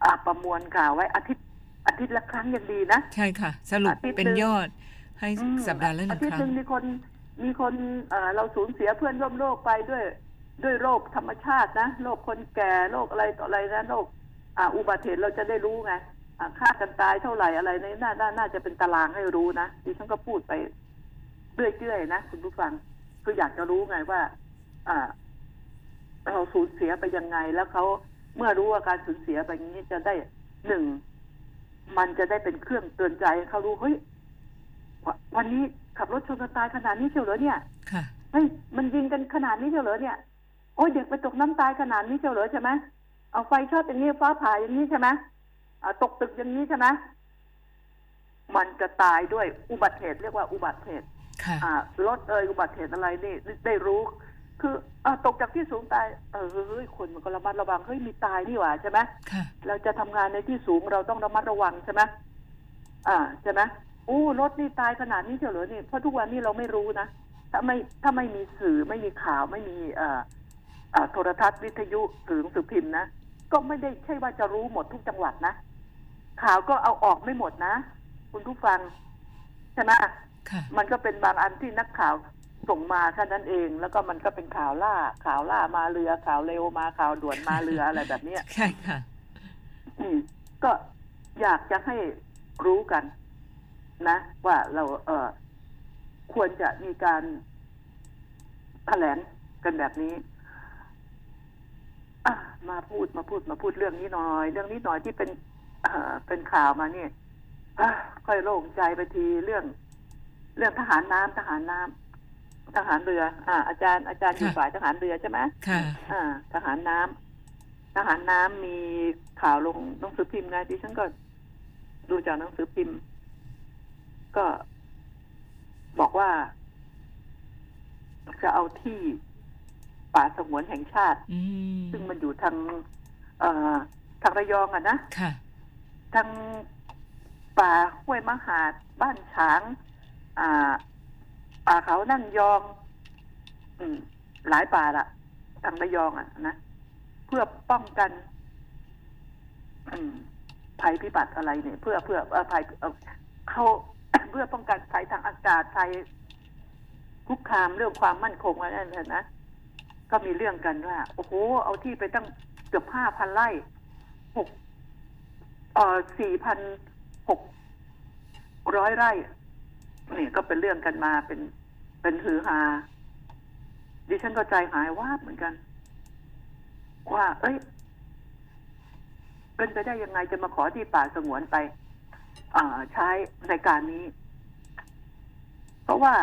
อ่าประมวลข่าวไว้อาทิตย์อาทิตย์ละครั้งยังดีนะ ใช่ค่ะ สรุปอาทิตย์เป็นหนึ่งยอด ให้อืมสัปดาห์ละหนึ่อางทิตคย์รั้หงนึ่งมีคนมีคนเอ่อเราสูญเสียเพื่อนร่วมโลกไปด้วยด้วยโรคธรรมชาตินะโรคคนแก่โรคอะไรต่ออะไรนะโรคอ่าอุบัติเหตุเราจะได้รู้ไงอ่าฆ่ากันตายเท่าไหร่อะไรในน่าน่าน่าจะเป็นตารางให้รู้นะดิฉันก็พูดไปเรื่อยๆนะคุณผู้ฟัง คืออยากจะรู้ไงว่า อ่าเราสูญเสียไปยังไง แล้วเขาเมื่อรู้ว่าการสูญเสียไปอย่างนี้จะได้หนึ่งมันจะได้เป็นเครื่องเตือนใจให้เขารู้เฮ้ยวะวันนี้ขับรถชนกันตายขนาดนี้เชียวเหรอเนี่ยค่ะเฮ้ยมันยิงกันขนาดนี้เชียวเหรอเนี่ยโอ้ยเด็กไปตกน้ำตายขนาดนี้เชียวเหรอใช่ไหมเอาไฟช็อตอย่างนี้ฟ้าผ่าอย่างนี้ใช่ไหมอ่าตกตึกอย่างนี้ใช่ไหมมันจะตายด้วยอุบัติเหตุเรียกว่าอุบัติเหตุค่ะอ่า รถเอ่ยอุบัติเหตุอะไรนี่ได้รู้ คืออ่าตกจากที่สูงตาย เออเฮ้ยคนมันก็ระมัดระวังเฮ้ยมีตายนี่หว่าใช่ไหมค่ะเราจะทำงานในที่สูงเราต้องระมัดระวังใช่ไหมอ่าใช่ไหมอู้รถนี่ตายขนาดนี้เฉยเหรอนี่เพราะทุกวันนี้เราไม่รู้นะถ้าไม่ถ้าไม่มีสื่อไม่มีข่าวไม่มีเอ่ออ่าโทรทัศน์วิทยุสื่อหนังสือพิมพ์นะก็ไม่ได้ใช่ว่าจะรู้หมดทุกจังหวัดนะข่าวก็เอาออกไม่หมดนะ คุณผู้ฟังใช่ไหมค่ะ มันก็เป็นบางอันที่นักข่าวส่งมาแค่นั้นเอง แล้วก็มันก็เป็นข่าวล่า ข่าวล่ามาเรือข่าวเร็วมาข่าวด่วนมาเรืออะไรแบบเนี้ยใช่ค่ะอืมก็อยากจะให้รู้กัน นะ ว่าเราเออควรจะมีการแถลงกันแบบนี้อะมาพูดมาพูดมาพูดเรื่องนี้หน่อย เรื่องนี้หน่อยที่เป็นเอ่อเป็นข่าวมาเนี่ยอะค่อยโล่งใจไปทีเรื่อง เรื่องทหารน้ำทหารน้ำทหารเรือ อ่า อาจารย์อาจารย์อยู่ค่ะฝ่ายทหารเรือใช่ไหมค่ะ อ่า ทหารน้ำทหารน้ำมีข่าวลงหนังสือพิมพ์ไงดิฉันก็ดูจากหนังสือพิมพ์ ก็ บอกว่า จะเอาที่ป่าสงวนแห่งชาติอืมซึ่งมันอยู่ทาง เอ่อทางระยองอะนะค่ะทางป่าห้วยมหาดบ้านฉาง อ่า ป่าเขานั่งยองอืม หลายป่าละทางระยองอะนะเพื่อป้องกัน อืม ภัยพิบัติอะไรเนี่ย เพื่อเพื่อเอ่อภัยเอ่อเขาเพื่อป้องกันภัยทางอากาศภัยคุกคามเรื่องความมั่นคงอะไรนั่นนะก็มีเรื่องกันว่า โอ้โห เอาที่ไปตั้งเกือบห้าพันไร่หกเอ่อสี่พันหกร้อยไร่ นี่ก็เป็นเรื่องกันมาเป็นเป็นหือฮาดิฉันก็ใจหายวาบเหมือนกัน ว่า เอ้ย เป็นไปได้ยังไงจะมาขอที่ป่าสงวนไปอ่ใช้ในการนี้ เพราะว่า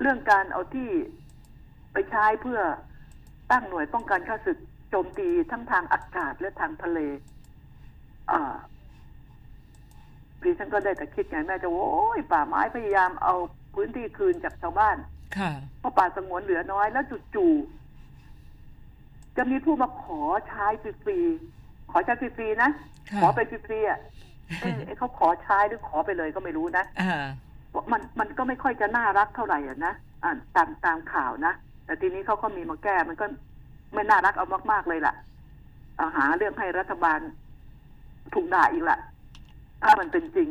เรื่องการเอาที่ไปใช้เพื่อตั้งหน่วยป้องกันข้าศึกโจมตีทั้งทางอากาศและทางทะเลอ่า ดิฉันก็ได้แต่คิดไงแม่จะว่าโอ้ยป่าไม้พยายามเอาพื้นที่คืนจากชาวบ้าน ค่ะเพราะป่าสงวนเหลือน้อยแล้วจู่ๆจะมีผู้มาขอใช้ฟรีๆขอใช้ฟรีๆนะค่ะขอไปฟรีๆอะเอ๊ะเอ๊ะเขาขอใช้หรือขอไปเลยก็ไม่รู้นะอ่ามันมันก็ไม่ค่อยจะน่ารักเท่าไหร่อะนะอ่านตามตามข่าวนะแต่ทีนี้เขาก็มีมาแก้มันก็ไม่น่ารักเอามากๆเลยล่ะเอาหาเรื่องให้รัฐบาลถูกด่าอีกละ ถ้ามันเป็นจริง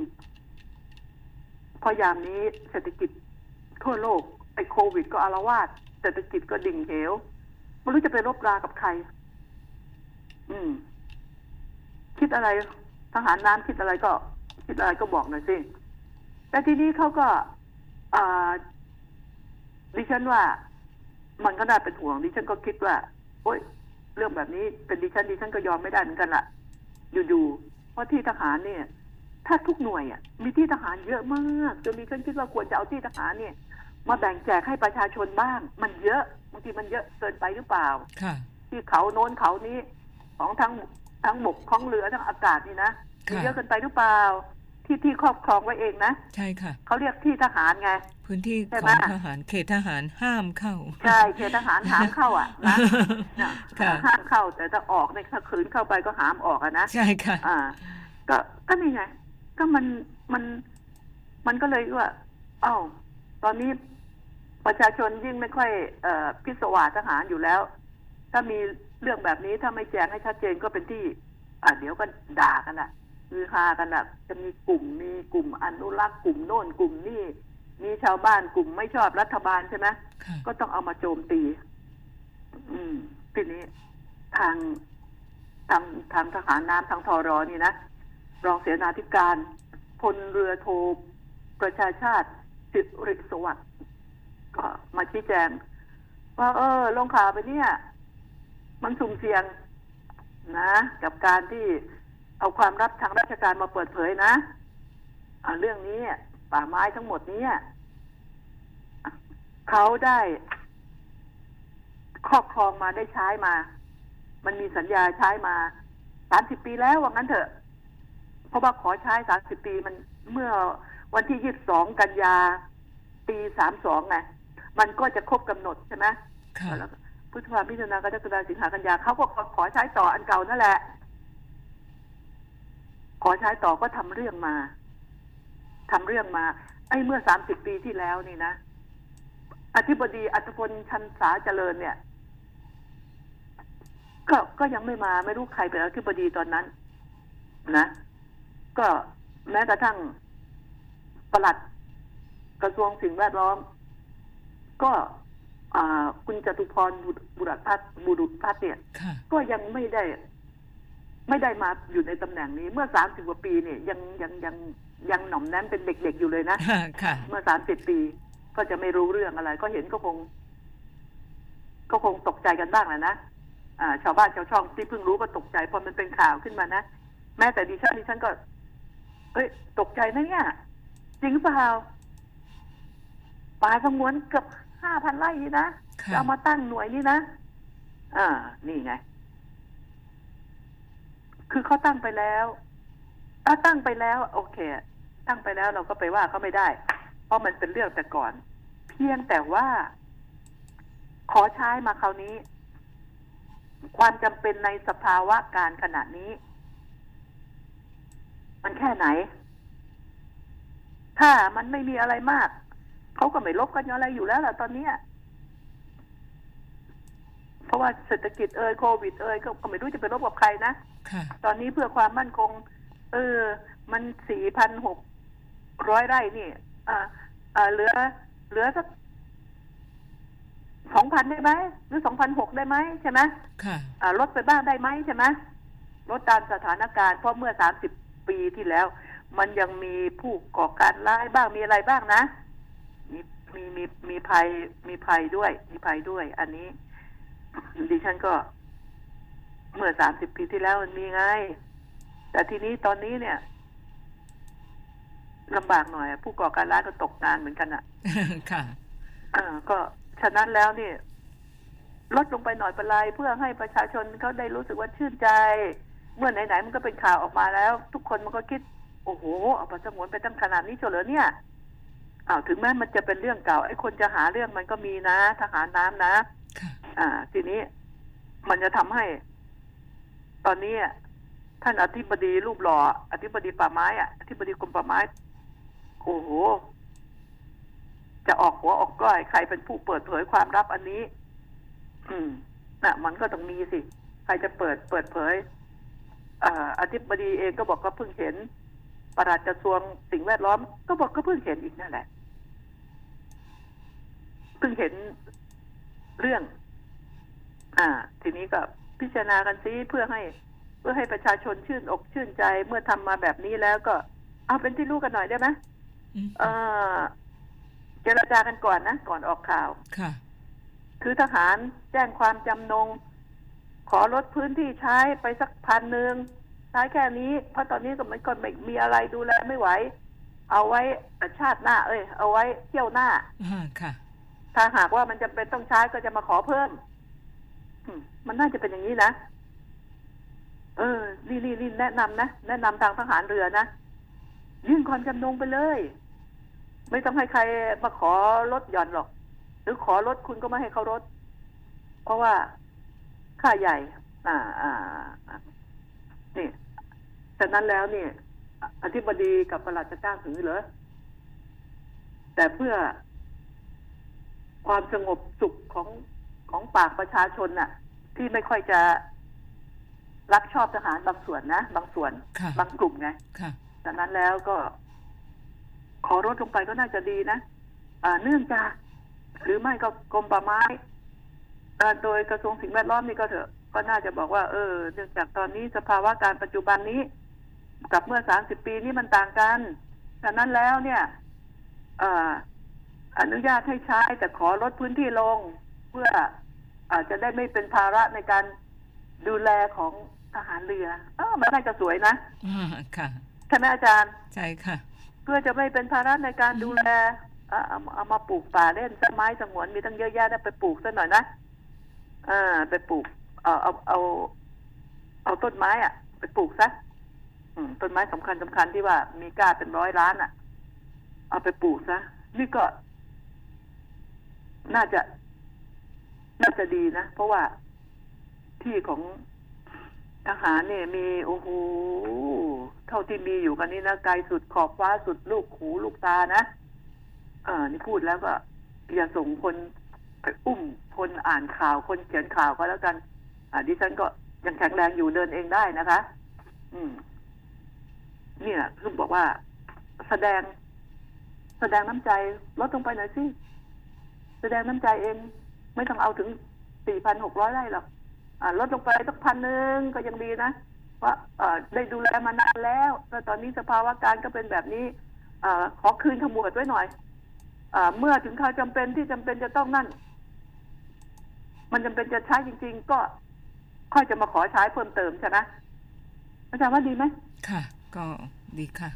พราะยามนี้เศรษฐกิจทั่วโลกไอ้โควิด ก็อาละวาดเศรษฐกิจก็ดิ่งเหวไม่รู้จะไปรบรากับใคร อืม คิดอะไรทหารน้ำคิดอะไรก็ คิดอะไรก็บอกหน่อยสิแต่ทีนี้เขาก็ดิฉันว่า มันก็น่าเป็นห่วงดิฉันก็คิดว่า โอ๊ยเรื่องแบบนี้เป็นดิฉันดิฉันก็ยอมไม่ได้เหมือนกันล่ะ อยู่ๆเพราะที่ทหารเนี่ย ถ้าทุกหน่วยอะมีที่ทหารเยอะมากจนดิฉันคิดว่าควรจะเอาที่ทหารเนี่ย มาแบ่งแจกให้ประชาชนบ้าง มันเยอะบางทีมันเยอะเกินไปหรือเปล่าค่ะที่เขาโน้นเขานี้ของทั้งทั้งบกของเรือทั้งอากาศนี่นะค่ะมันเยอะเกินไปหรือเปล่า ที่ที่ครอบครองไว้เองนะใช่ค่ะเขาเรียกที่ทหารไงพื้นที่ใช่ขไหมองทหารเขตทหารห้ามเข้า ใช่เขตทหารหามเข้าอะนะน่ะค่ะห้ามเข้าแต่ถ้าออกในยถ้าขืนเข้าไปก็หามออกอะนะใช่ค่ะ อ่า ก็ก็นี่ไง ก็มันมันมันก็เลยว่าเอ้าตอนนี้ประชาชนยิ่งไม่ค่อยเอ่อพิศวาสทหารอยู่แล้ว ถ้ามีเรื่องแบบนี้ถ้าไม่แจ้งให้ชัดเจนก็เป็นที่ อ่าเดี๋ยวก็ด่ากันละคือฮากันละจะมีกลุ่มมีกลุ่มอนุรักษ์กลุ่มโน่นกลุ่มนี่มีชาวบ้านกลุ่มไม่ชอบรัฐบาลใช่ไหมค่ะก็ต้องเอามาโจมตี อืมทีนี้ทางทางทางทหารน้ำทางทอรอนี่นะ รองเสนาธิการพลเรือโทประชาชาติสิริสวัสดิ์ก็มาชี้แจง ว่า เออ ลงข่าวไปเนี่ย มันสุ่มเสี่ยงนะ กับการที่เอาความลับทางราชการมาเปิดเผยนะอ่าเรื่องนี้ป่าไม้ทั้งหมดนี้เขาได้ครอบครองมาได้ใช้มา มันมีสัญญาใช้มาสามสิบปีแล้วว่างั้นเถอะ เพราะว่าขอใช้สามสิบปีมันเมื่อวันที่ยี่สิบสองกันยาปีสามสองไงมันก็จะครบกำหนดใช่ไหมค่ะแล้วพฤษภาพิจารณากรกฎาสิงหากันยาเขาก็ขอขอใช้ต่ออันเก่านั่นแหละ ขอใช้ต่อก็ทำเรื่องมาทำเรื่องมา ไอ้เมื่อสามสิบปีที่แล้วนี่นะอธิบดีอัตพลชันสาเจริญเนี่ย ก็ก็ยังไม่มาไม่รู้ใครเป็นอธิบดีตอนนั้น นะ ก็แม้กระทั่งปลัดกระทรวงสิ่งแวดล้อม ก็อ่าคุณจตุพรบุตรบุรุษพัฒน์บุรุษพัฒน์เนี่ยค่ะก็ยังไม่ได้ ไม่ได้มาอยู่ในตำแหน่งนี้เมื่อสามสิบกว่าปีเนี่ยยังยังยังยังหน่อมแนมเป็นเด็กๆอยู่เลยนะค่ะเมื่อสามสิบปีก็จะไม่รู้เรื่องอะไร ก็เห็นก็คง ก็คงตกใจกันบ้างแหละนะอ่า ชาวบ้านชาวช่องที่เพิ่งรู้ก็ตกใจพอมันเป็นข่าวขึ้นมานะแม้แต่ดิฉันดิฉันก็ เอ้ยตกใจนะเนี่ย จริงเปล่าป่าสงวนเกือบห้าพันไร่นี่นะค่ะจะเอามาตั้งหน่วยนี่นะ อ่า นี่ไง คือเขาตั้งไปแล้วถ้าตั้งไปแล้ว โอเค ตั้งไปแล้วเราก็ไปว่าเขาไม่ได้ เพราะมันเป็นเรื่องแต่ก่อน เพียงแต่ว่า ขอใช้มาคราวนี้ ความจำเป็นในสภาวะการขณะนี้ มันแค่ไหน ถ้ามันไม่มีอะไรมากเขาก็ไม่ลบกันอะไรอยู่แล้วล่ะตอนเนี้ยเพราะว่าเศรษฐกิจเอ่ยโควิดเอ่ยก็ก็ไม่รู้จะไปลบกับใครนะค่ะตอนนี้เพื่อความมั่นคง เออ มันสี่พันหกร้อยไร่นี่อ่าอ่าเหลือ เหลือสักสองพันได้ไหมหรือสองพันหกได้ไหมใช่ไหมค่ะ อ่าลดไปบ้างได้ไหมใช่ไหมลดตามสถานการณ์เพราะเมื่อสามสิบ ปีที่แล้ว มันยังมีผู้ก่อการร้ายบ้างมีอะไรบ้างนะ มีมีมีมีภัยมีภัยด้วย มีภัยด้วย อันนี้ดิฉันก็ เมื่อสามสิบปีที่แล้วมันมีไง แต่ทีนี้ตอนนี้เนี่ยลำบากหน่อย ผู้ก่อการร้ายก็ตกงานเหมือนกันอะค่ะอ่าก็ฉะนั้นแล้วนี่ลดลงไปหน่อยเป็นไรเพื่อให้ประชาชนเขาได้รู้สึกว่าชื่นใจ เมื่อไหนๆมันก็เป็นข่าวออกมาแล้ว ทุกคนมันก็คิด โอ้โหเอาไปสงวนไปตั้งขนาดนี้เฉลยเนี่ยอ้าวถึงแม้มันจะเป็นเรื่องเก่าไอ้คนจะหาเรื่องมันก็มีนะทหารน้ำนะค่ะอ่า ทีนี้มันจะทำให้ ตอนนี้อะท่านอธิบดีรูปหล่ออธิบดีป่าไม้อะอธิบดีกรมป่าไม้ โอ้โหจะออกหัวออกก้อยใครเป็นผู้เปิดเผยความลับอันนี้ อืม น่ะ มันก็ต้องมีสิ ใครจะเปิดเปิดเผย อ่าอธิบดีเองก็บอกก็เพิ่งเห็นปลัดกระทรวงสิ่งแวดล้อม ก็บอกก็เพิ่งเห็นอีกนั่นแหละ เพิ่งเห็นเรื่อง อ่า ทีนี้ก็พิจารณากันซิเพื่อให้เพื่อให้ประชาชนชื่นอกชื่นใจเมื่อทำมาแบบนี้แล้วก็ เอาเป็นที่รู้กันหน่อยได้ไหมอืมเออเจรจากันก่อนนะก่อนออกข่าว ค่ะ คือทหารแจ้งความจำนง ขอลดพื้นที่ใช้ไปสักพันหนึ่งใช้แค่นี้ เพราะตอนนี้ก็มันก็ไม่มีอะไรดูแลไม่ไหว เอาไว้ชาติหน้า เอ้ย เอาไว้เที่ยวหน้าอ่าค่ะ ถ้าหากว่ามันจะเป็นต้องใช้ก็จะมาขอเพิ่มอืมมันน่าจะเป็นอย่างนี้นะเออนี่นี่นี่แนะนำนะแนะนำทางทหารเรือนะยื่นความจำนงไปเลย ไม่ต้องให้ใครมาขอลดหย่อนหรอก หรือขอลดคุณก็ไม่ให้เขาลดเพราะว่า ค่าใหญ่ อ่าอ่าอ่านี่ฉะนั้นแล้วเนี่ยอธิบดีกับประหลัดจะจ้างถึงเหรอแต่เพื่อความสงบสุขของของปากประชาชนน่ะ ที่ไม่ค่อยจะรักชอบทหารบางส่วนนะบางส่วนค่ะบางกลุ่มไงค่ะจากนั้นแล้วก็ ขอลดลงไปก็น่าจะดีนะอ่าเนื่องจากหรือไม่ก็กรมป่าไม้อ่า โดยกระทรวงสิ่งแวดล้อมนี่ก็เถอะก็น่าจะบอกว่า เออเนื่องจากตอนนี้สภาวะการปัจจุบันนี้ กับเมื่อสามสิบปีนี้มันต่างกันจากนั้นแล้วเนี่ยเอ่ออนุญาตให้ใช้แต่ขอลดพื้นที่ลง เพื่ออาจจะได้ไม่เป็นภาระในการดูแลของทหารเรือเออมันน่าจะสวยนะอ่าค่ะใช่ไหมอาจารย์ ใช่ค่ะ เพื่อจะไม่เป็นภาระในการดูแลเอาเอาเอามาปลูกป่าเล่นต้นไม้สงวนมีตั้งเยอะแยะนะไปปลูกซะหน่อยนะ อ่าไปปลูก เอาเอาเอาเอาต้นไม้อะไปปลูกซะต้นไม้สำคัญสำคัญที่ว่า มีกล้าเป็นร้อยล้านอะเอาไปปลูกซะนี่ก็ น่าจะ น่าจะดีนะ เพราะว่าที่ของทหารเนี่ยมีโอ้โหเท่าที่มีอยู่กันนี้นะไกลสุดขอบฟ้าสุดลูกหูลูกตานะเออนี่พูดแล้วก็ อย่าส่งคน อุ้มคนอ่านข่าวคนเขียนข่าวก็แล้วกัน อ่าดิฉันก็ยังแข็งแรงอยู่เดินเองได้นะคะ อืมเนี่ยคือบอกว่า แสดง แสดงน้ำใจลดลงไปหน่อยสิแสดงน้ำใจเอง ไม่ต้องเอาถึงสี่พันหกร้อยไร่หรอกอ่าลดลงไปสักพันหนึ่งก็ยังดีนะว่าได้ดูแลมานานแล้วแล้วตอนนี้สภาวะการก็เป็นแบบนี้อขอคืนขมวดไว้หน่อยอเมื่อถึงคราวจำเป็นที่จำเป็นจะต้องนั่น มันจำเป็นจะใช้จริง ๆ ก็ค่อยจะมาขอใช้เพิ่มเติมใช่ไหมอาจารย์ว่าดีไหมค่ะ ก็ดีค่ะ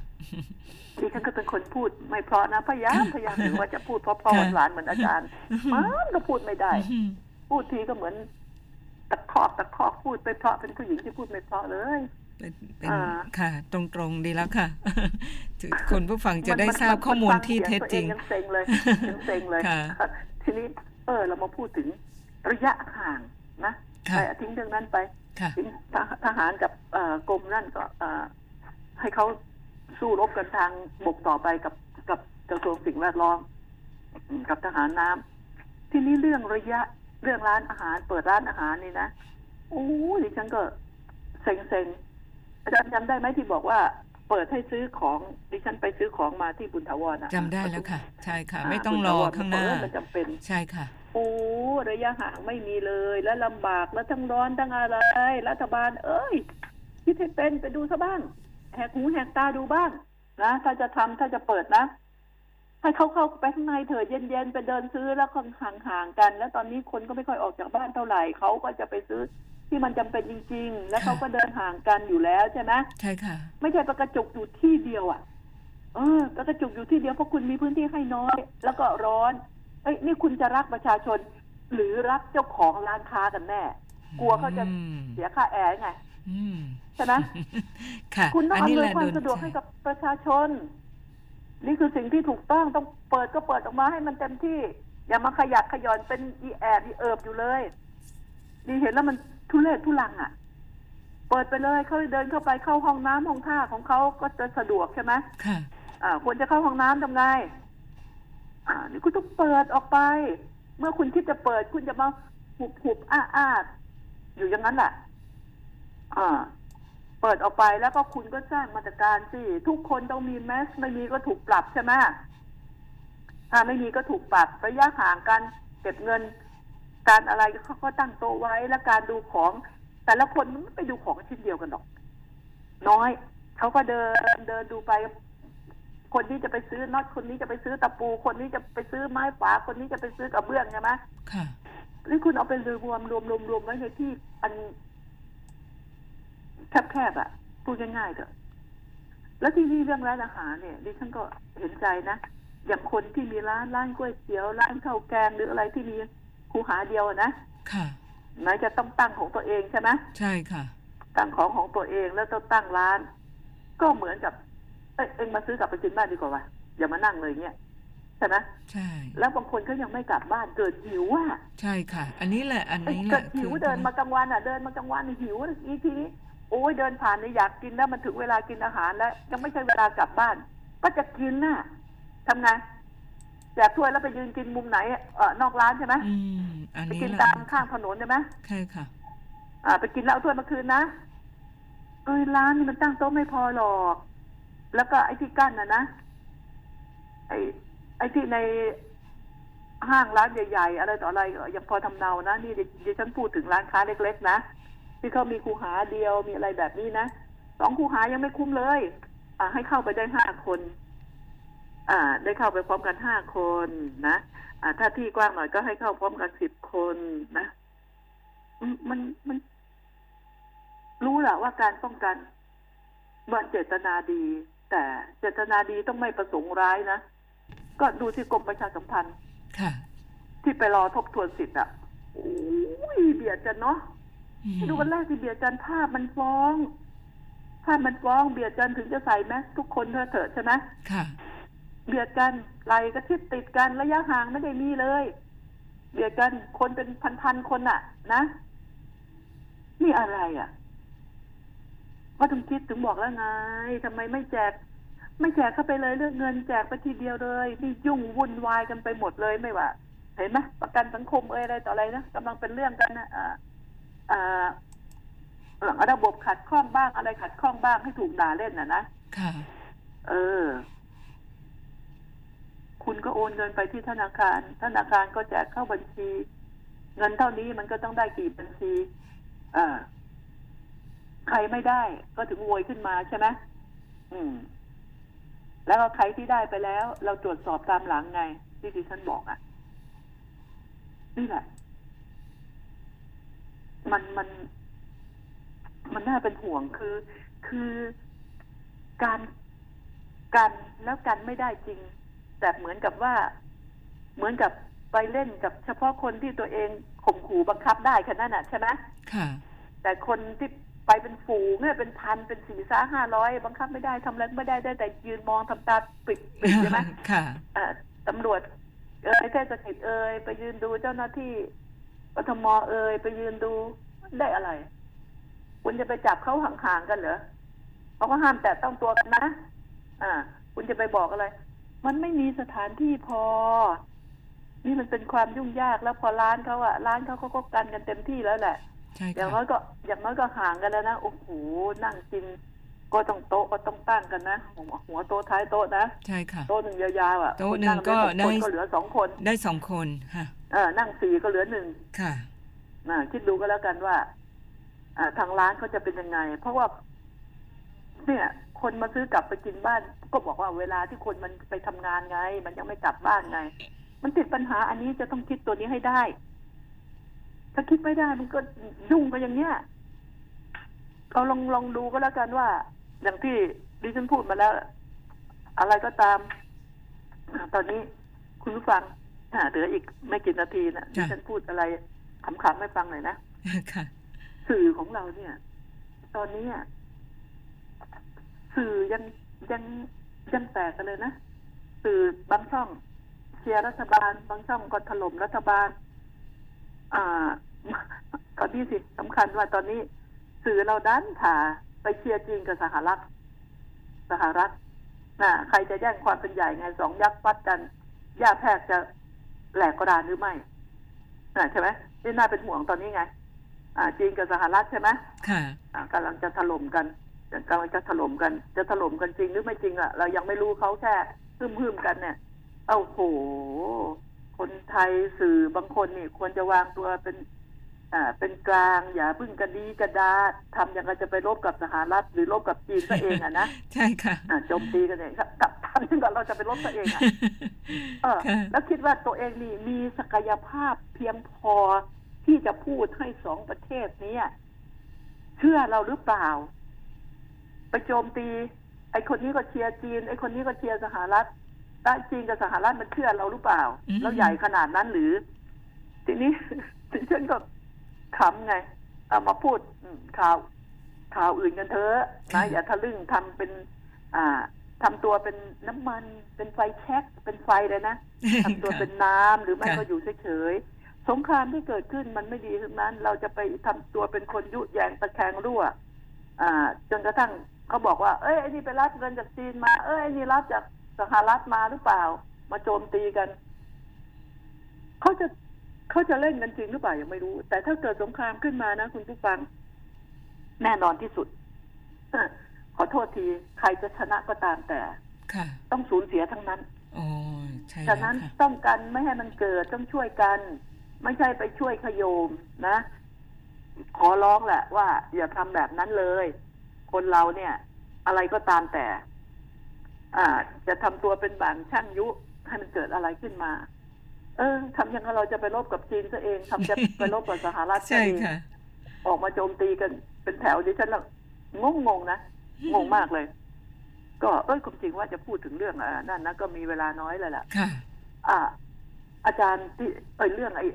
ดิฉันก็เป็นคนพูดไม่เพราะนะพยายามพยายามถึงว่าจะพูดเพราะๆค่ะหวานๆเหมือนอาจารย์มันก็พูดไม่ได้ พูดทีก็เหมือนตะคอกตะคอกพูดไปเพราะเป็นผู้หญิงที่พูดไม่เพราะเลยเป็นเป็นอ่าค่ะ ตรงๆดีแล้วค่ะถึงคนผู้ฟังจะได้มันทราบนข้อมูลฟังที่สียเท็จจริงตัวองยังเซ็งเลยยังเซ็งเลยค่ะทีนี้เออเรามาพูดถึง ระยะห่างนะค่ะไปทิ้งเรื่องนั้นไปค่ะทิ้งทหทหารกับเอ่อกรมนั่นก็เอ่อให้เขาสู้รบกันทางบกต่อไปกับกับกระทรวงสิ่งแวดล้อมอืมกับทหารน้ำทีนี้เรื่องระยะเรื่องร้านอาหาร เปิดร้านอาหารนี่นะโอ้ดิฉันก็เซ็งเซ็งอาจารย์จำได้ไหมที่บอกว่าเปิดให้ซื้อของดิฉันไปซื้อของมาที่บุญถาวรนะจำได้แล้วค่ะ ใช่ค่ะาไม่ต้องรอบุญถวข้างหน้าเออมันจำเป็นใช่ค่ะ โอ้ระยะห่างไม่มีเลย แล้วลำบากแล้วทั้งร้อนทั้งอะไร รัฐบาล เอ้ยคิดให้เป็นไปดูซะบ้างแหกหูแหกตาดูบ้างนะถ้าจะทำถ้าจะเปิดนะให้เขาเข้าไปข้างในเถิดเย็นๆไปเดินซื้อแล้วก็ห่างๆกัน แล้วตอนนี้คนก็ไม่ค่อยออกจากบ้านเท่าไหร่เขาก็จะไปซื้อที่มันจำเป็นจริง ๆ แล้วเขาก็เดินห่างกันอยู่แล้วใช่ไหมใช่ค่ะ ไม่ใช่ประกระจุกอยู่ที่เดียวอะ เออประกระจุกอยู่ที่เดียวเพราะคุณมีพื้นที่ให้น้อย แล้วก็ร้อน เอ้ยนี่คุณจะรักประชาชน หรือรักเจ้าของร้านค้ากันแน่ กลัวเขาจะอืมเสียค่าแอร์ไงอืมใช่ไหมค่ะคุณต้องอันอำนี้นแหวยละความโดนสะดวกใจให้กับประชาชน นี่คือสิ่งที่ถูกต้องต้องเปิดก็เปิดออกมาให้มันเต็มที่ อย่ามาขยักขยอนเป็นอีแอบอีเอิบอยู่เลยนี่เห็นแล้วมันทุเรศทุลังอะ เปิดไปเลยเขาเดินเข้าไปเข้าห้องน้ำห้องท่าของเขาก็จะสะดวกใช่ไหมค่ะ อ่าควรจะเข้าห้องน้ำทำไง อ่านี่คุณต้องเปิดออกไป เมื่อคุณคิดจะเปิด คุณจะมาหุบหุบอ้าอ้าอยู่อย่างนั้นแหละอ่า เปิดออกไปแล้วก็คุณก็สร้างมาตรการสิทุกคนต้องมีแมสไม่มีก็ถูกปรับใช่ไหมถ้าไม่มีก็ถูกปรับระยะห่างกันเก็บเงิน การอะไรเขาก็ตั้งโต๊ะไว้แล้วการดูของ แต่ละคนมันไม่ไปดูของชิ้นเดียวกันหรอก น้อยเขาก็เดินเดินดูไป คนนี้จะไปซื้อน็อตคนนี้จะไปซื้อตะปู คนนี้จะไปซื้อไม้ฝา คนนี้จะไปซื้อกระเบื้องใช่ไหมค่ะนี่คุณเอาไปรวมรวมรวมรวมไว้ในที่อันแคบๆอะพูดง่ายๆเถอะแล้วที่นี่เรื่องร้านอาหารเนี่ยดิฉันก็เห็นใจนะอย่างคนที่มีร้านร้านก๋วยเตี๋ยวร้านข้าวแกงหรืออะไรที่มีคูหาเดียวอะนะค่ะไหนจะต้องตั้งของตัวเองใช่ไหมใช่ค่ะ ตั้งของของตัวเองแล้วต้องตั้งร้าน ก็เหมือนกับ เอ้ยเองมาซื้อกลับไปกินบ้านดีกว่าวะอย่ามานั่งเลยเงี้ยใช่ไหมใช่ แล้วบางคนก็ยังไม่กลับบ้านเกิดหิวอะใช่ค่ะ อันนี้แหละ อันนี้แหเกิละดหิวคือเดินมากลางวันอะเดินมากลางวันหิวอีทีนี้โอ้ยเดินผ่านเนี่ยอยากกินแล้วมันถึงเวลากินอาหารแล้ว ยังไม่ใช่เวลากลับบ้าน ก็จะกินน่ะทำไงแจกถ้วยแล้วไปยืนกินมุมไหนเออนอกร้านใช่ไหมอืมอันไปนี้กินแหละตามข้างถนนใช่ไหมใช่ค่ะ อ่า ไปกินแล้วเอาถ้วยมาคืนนะเอ้ยร้านนี่มันตั้งโต๊ะไม่พอหรอก แล้วก็ไอ้ที่กั้นนะนะไอ้ไอ้ที่ในห้างร้านใหญ่ๆ อะไรต่ออะไรยังพอทำเนานะ นี่ดิฉันพูดถึงร้านค้าเล็กๆนะที่เขามีคูหาเดียวมีอะไรแบบนี้นะสองคูหายังไม่คุ้มเลย อ่า ให้เข้าไปได้ห้าคน อ่า ได้เข้าไปพร้อมกันห้าคนนะอ่า ถ้าที่กว้างหน่อยก็ให้เข้าพร้อมกันสิบคนนะมมันมัน รู้แหละว่าการป้องกันมันเจตนาดี แต่เจตนาดีต้องไม่ประสงค์ร้ายนะ ก็ดูที่กรมประชาสัมพันธ์ค่ะที่ไปรอทบทวนสิทธิ์อะโอ้ยเบียดกันเนาะอืมดูวันแรกที่เบียดกันภาพมันฟ้องภาพมันฟ้องเบียดกันถึงจะใส่แมสทุกคนเถอะเถอะใช่ไหมค่ะ เบียดกันไหลก็ชิดติดกันระยะห่างไม่ได้มีเลย เบียดกันคนเป็นพันๆคนอะ นะนี่อะไรอะ ก็ต้องคิดถึงบอกแล้วไงทำไมไม่แจก ไม่แจกเข้าไปเลยเรื่องเงินแจกไปทีเดียวเลยนี่ยุ่งวุ่นวายกันไปหมดเลยไม่ว่า เห็นไหมประกันสังคมเอ่ยอะไรต่ออะไรนะกำลังเป็นเรื่องกันนะอ่าอ่าหลังระบบขัดข้องบ้างอะไรขัดข้องบ้างให้ถูกด่าเล่นน่ะนะค่ะเออ คุณก็โอนเงินไปที่ธนาคาร ธนาคารก็แจกเข้าบัญชี เงินเท่านี้มันก็ต้องได้กี่บัญชี เออ ใครไม่ได้ก็ถึงโวยขึ้นมาใช่ไหมอืม แล้วก็ใครที่ได้ไปแล้ว เราตรวจสอบตามหลังไงที่ดิฉันบอกอะ่ะ นี่แหละ มันมัน มันน่าเป็นห่วงคือ คือการกันแล้วกันไม่ได้จริง แต่เหมือนกับว่า เหมือนกับไปเล่นกับเฉพาะคนที่ตัวเองข่มขู่บังคับได้แค่นั้นน่ะใช่ไหมค่ะ แต่คนที่ ไปเป็นฝูงเนี่ยเป็นพันเป็นสี่ซ้าห้าร้อยบังคับไม่ได้ทำอะไรไม่ได้ได้แต่ยืนมองทำตาปิดปิดใช่ไหมค่ะอ่าตำรวจ เอ่ยเทศกิจเอ่ยไปยืนดูเจ้าหน้าที่กทมเอ่ยไปยืนดูได้อะไร คุณจะไปจับเขาห่างๆกันเหรอเขาก็ห้ามแต่ต้องตัวกันนะ อ่า คุณจะไปบอกอะไร มันไม่มีสถานที่พอ นี่มันเป็นความยุ่งยากแล้วพอร้านเขาอะร้านเขาเขาก็กันกันเต็มที่แล้วแหละใช่ อย่างค่ะน้อยก็อย่างน้อยก็ห่างกันแล้วนะโอ้โหนั่งกิน ก็ต้องโต๊ะก็ต้องตั้งกันนะหัวหัวโต๊ะท้ายโต๊ะนะใช่ค่ะโต๊ะหนึ่งยาวๆอะโต๊ะหนึ่งคุณก็ได้ได้คนก็เหลือสองคนได้สองคนค่ะเออนั่งสี่ก็เหลือหนึ่งค่ะอ่าคิดดูก็แล้วกันว่าอ่าทางร้านเขาจะเป็นยังไง เพราะว่า เนี่ยคนมาซื้อกลับไปกินบ้าน ก็บอกว่าเวลาที่คนมันไปทำงานไง มันยังไม่กลับบ้านไง มันติดปัญหาอันนี้จะต้องคิดตัวนี้ให้ได้ ถ้าคิดไม่ได้มันก็ยุ่งไปอย่างเนี้ยเราลองลองดูก็แล้วกันว่า อย่างที่ดิฉันพูดมาแล้ว อะไรก็ตามอ่าตอนนี้คุณผู้ฟังอ่าเหลืออีกไม่กี่นาทีนะดิจ้ะฉันพูดอะไรขำๆให้ฟังหน่อยนะค่ะสื่อของเราเนี่ย ตอนนี้อะสื่อยังยังยังแตกกันเลยนะสื่อบางช่องเชียร์รัฐบาล บางช่องก็ถล่มรัฐบาล อ่าตอนนี้สิสำคัญว่าตอนนี้สื่อเราดันผ่าไปเชียร์จีนกับสหรัฐ สหรัฐน่ะใครจะแย่งความเป็นใหญ่ไงสองยักษ์ฟัดกันย่าแพรกจะแหลกกระดานหรือไม่น่ะใช่ไหมนี่น่าเป็นห่วงตอนนี้ไง อ่า จีนกับสหรัฐใช่ไหมค่ะอ่ากำลังจะถล่มกันกำลังจะถล่มกัน จะถล่มกันจริงหรือไม่จริงอะเรายังไม่รู้เขาแค่พึ่มพึ่มๆกันเนี่ยเอ้าโห คนไทยสื่อบางคนนี่ควรจะวางตัวเป็นอ่าเป็นกลาง อย่าพึ่งกระดีกระดาทำอย่างไรจะไปรบกับสหรัฐหรือรบกับจีนซะเองอะนะใช่ค่ะอ่าโจมตีกันเองครับกับทำที่งกับเราจะไปรบซะเองอะเออค่ะแล้วคิดว่าตัวเองนี่มีศักยภาพเพียงพอที่จะพูดให้สองประเทศนี้เชื่อเราหรือเปล่า ไปโจมตี ไอ้คนนี้ก็เชียร์จีน ไอ้คนนี้ก็เชียร์สหรัฐ แล้วจีนกับสหรัฐมันเชื่อเราหรือเปล่าอืมเราใหญ่ขนาดนั้นหรือ ทีนี้ดิฉันก็ขำไง เอามาพูดอืมข่าว ข่าวอื่นกันเถอะนะอย่าทะลึ่งทำเป็น อ่าทำตัวเป็นน้ำมันเป็นไฟแช็กเป็นไฟเลยนะทำตัวเป็นน้ำหรือไม่ค่ะก็อยู่เฉยๆสงครามที่เกิดขึ้นมันไม่ดีทั้งนั้น เราจะไปทำตัวเป็นคนยุแยงตะแคงรั่ว อ่า จนกระทั่งเขาบอกว่า เอ้ยไอ้นี่ไปรับเงินจากจีนมา เอ้ยไอ้นี่รับจาก สหรัฐมาหรือเปล่า มาโจมตีกันเขาจะเขาจะเล่นกันจริงหรือเปล่ายังไม่รู้ แต่ถ้าเกิดสงครามขึ้นมานะ คุณผู้ฟัง แน่นอนที่สุดขอโทษทีใครจะชนะก็ตามแต่ค่ะต้องสูญเสียทั้งนั้นโอ้ใช่ฉะแล้วนั้นค่ะต้องกันไม่ให้มันเกิดต้องช่วยกัน ไม่ใช่ไปช่วยขโยมนะ ขอร้องแหละว่า อย่าทำแบบนั้นเลย คนเราเนี่ย อะไรก็ตามแต่อ่า จะทำตัวเป็นบางช่างยุให้มันเกิดอะไรขึ้นมา เออทำยังไงเราจะไปรบกับจีนซะเองทำจะไปรบกับสหรัฐซะใช่เองค่ะ ออกมาโจมตีกันเป็นแถวดิฉันละงงงๆนะงงมากเลย ก็เอ้ยความจริงว่าจะพูดถึงเรื่องอ่านั่นนะก็มีเวลาน้อยเลยล่ะค่ะ อ่า อาจารย์ที่เอ้ยเรื่องไอ้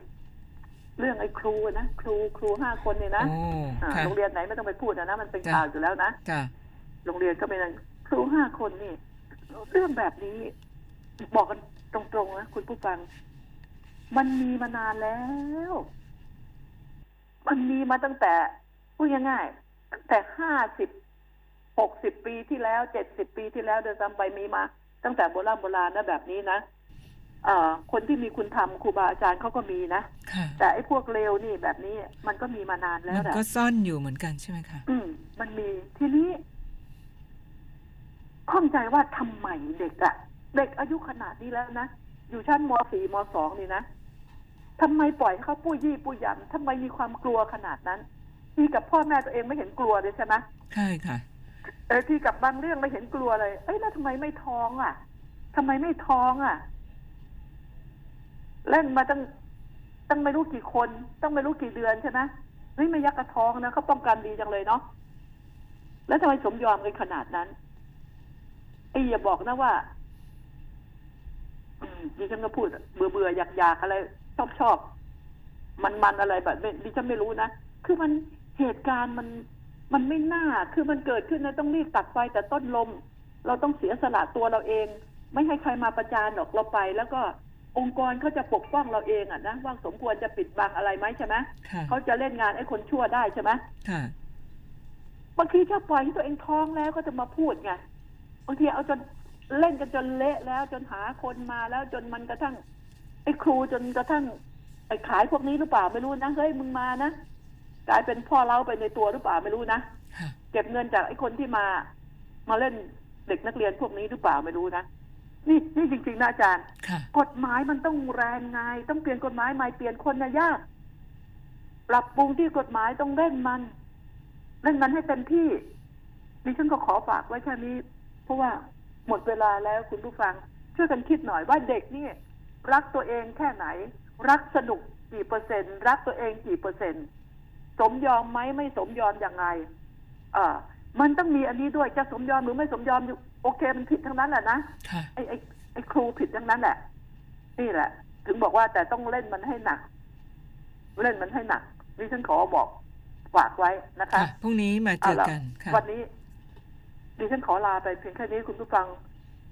เรื่องไอ้ครูนะครูครูห้าคนเนี่ยนะโอ้อ่าค่ะโรงเรียนไหนไม่ต้องไปพูดนะนะมันเป็นจ้ะข่าวอยู่แล้วนะจ้ะโรงเรียนก็เป็นครูห้าคนนี่ เรื่องแบบนี้บอกกันตรงๆนะคุณผู้ฟัง มันมีมานานแล้ว มันมีมาตั้งแต่พูดง่ายๆตั้งแต่ห้าสิบหกสิบปีที่แล้วเจ็ดสิบปีที่แล้วเดินซ้ำไปมีมา ตั้งแต่โบราณโบราณนะแบบนี้นะเอ่อคนที่มีคุณธรรมครูบาอาจารย์เขาก็มีนะค่ะแต่ไอ้พวกเลวนี่แบบนี้ มันก็มีมานานแล้มัวนแหละก็ซ่อนอยู่เหมือนกันใช่ไหมคะอืมมันมีทีนี้ ข้องใจว่าทำไมเด็กอะเด็กอายุขนาดนี้แล้วนะอยู่ชั้นมสี่มสองนี่นะทำไมปล่อยให้เขาปุ้ยยี่ปุ้ยยำทำไมมีความกลัวขนาดนั้น ที่กับพ่อแม่ตัวเองไม่เห็นกลัวเลยใช่ไหมใช่ค่ะเออที่กับบางเรื่องไม่เห็นกลัวเลย เอ้ยแล้วทำไมไม่ท้องอะทำไมไม่ท้องอะเล่นมาตั้งตั้งไม่รู้กี่คนต้องไม่รู้กี่เดือนใช่ไหมเฮ้ยไม่ยักกระท้องนะเขาป้องกันดีจังเลยเนาะแล้วทำไมสมยอมกันขนาดนั้นไอ้อย่าบอกนะว่าอืมดิฉันก็พูดเบื่อเบื่ออยากอยากอะไร ชอบชอบมันมันอะไรแบบนี้ดิฉันไม่รู้นะคือมันเหตุการณ์มันมันไม่น่า คือมันเกิดขึ้นนะต้องรีบตัดไฟแต่ต้นลม เราต้องเสียสละตัวเราเอง ไม่ให้ใครมาประจานหรอกเราไป แล้วก็องค์กรเขาจะปกป้องเราเองอะนะว่าสมควรจะปิดบังอะไรไหมใช่ไหมค่ะเขาจะเล่นงานไอ้คนชั่วได้ใช่ไหมค่ะบางทีถ้าปล่อยให้ตัวเองท้องแล้วก็จะมาพูดไง บางทีเอาจนเล่นกันจนเละแล้วจนหาคนมาแล้วจนมันกระทั่งไอ้ครูจนกระทั่งไอ้ขายพวกนี้หรือเปล่าไม่รู้นะเฮ้ยมึงมานะกลายเป็นพ่อเล้าไปในตัวหรือเปล่าไม่รู้นะค่ะเก็บเงินจากไอ้คนที่มา มาเล่นเด็กนักเรียนพวกนี้หรือเปล่าไม่รู้นะนี่นี่จริงๆนะอาจารย์ค่ะกฎหมายมันต้องแรงไงต้องเปลี่ยนกฎหมายใหม่เปลี่ยนคนนะยากปรับปรุงที่กฎหมายต้องเร่งมันเร่งมันให้เต็มที่ดิฉันก็ขอฝากไว้แค่นี้ เพราะว่าหมดเวลาแล้วคุณผู้ฟังช่วยกันคิดหน่อยว่าเด็กนี่รักตัวเองแค่ไหน รักสนุกกี่เปอร์เซ็นต์ รักตัวเองกี่เปอร์เซ็นต์ สมยอมไหมไม่สมยอมยังไงอ่ามันต้องมีอันนี้ด้วยจะสมยอมหรือไม่สมยอมอยู่โอเคมันผิดทั้งนั้นแหละนะค่ะไอ้ไอ้ไอ้ครูผิดทั้งนั้นแหละ นี่แหละ ถึงบอกว่าแต่ต้องเล่นมันให้หนัก เล่นมันให้หนักดิฉันขอบอกฝากไว้นะคะค่ะพรุ่งนี้มาเจอกันเอาค่ะละวันนี้ ดิฉันขอลาไปเพียงแค่นี้คุณผู้ฟัง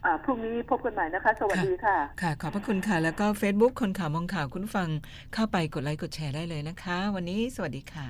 อ่าพรุ่งนี้พบกันใหม่นะคะ สวัสดีค่ะ ค่ะ ขอบพระคุณค่ะ แล้วก็ Facebook คนข่าวมองข่าวคุณผู้ฟังเข้าไปกดไลค์กดแชร์ได้เลยนะคะ วันนี้สวัสดีค่ะ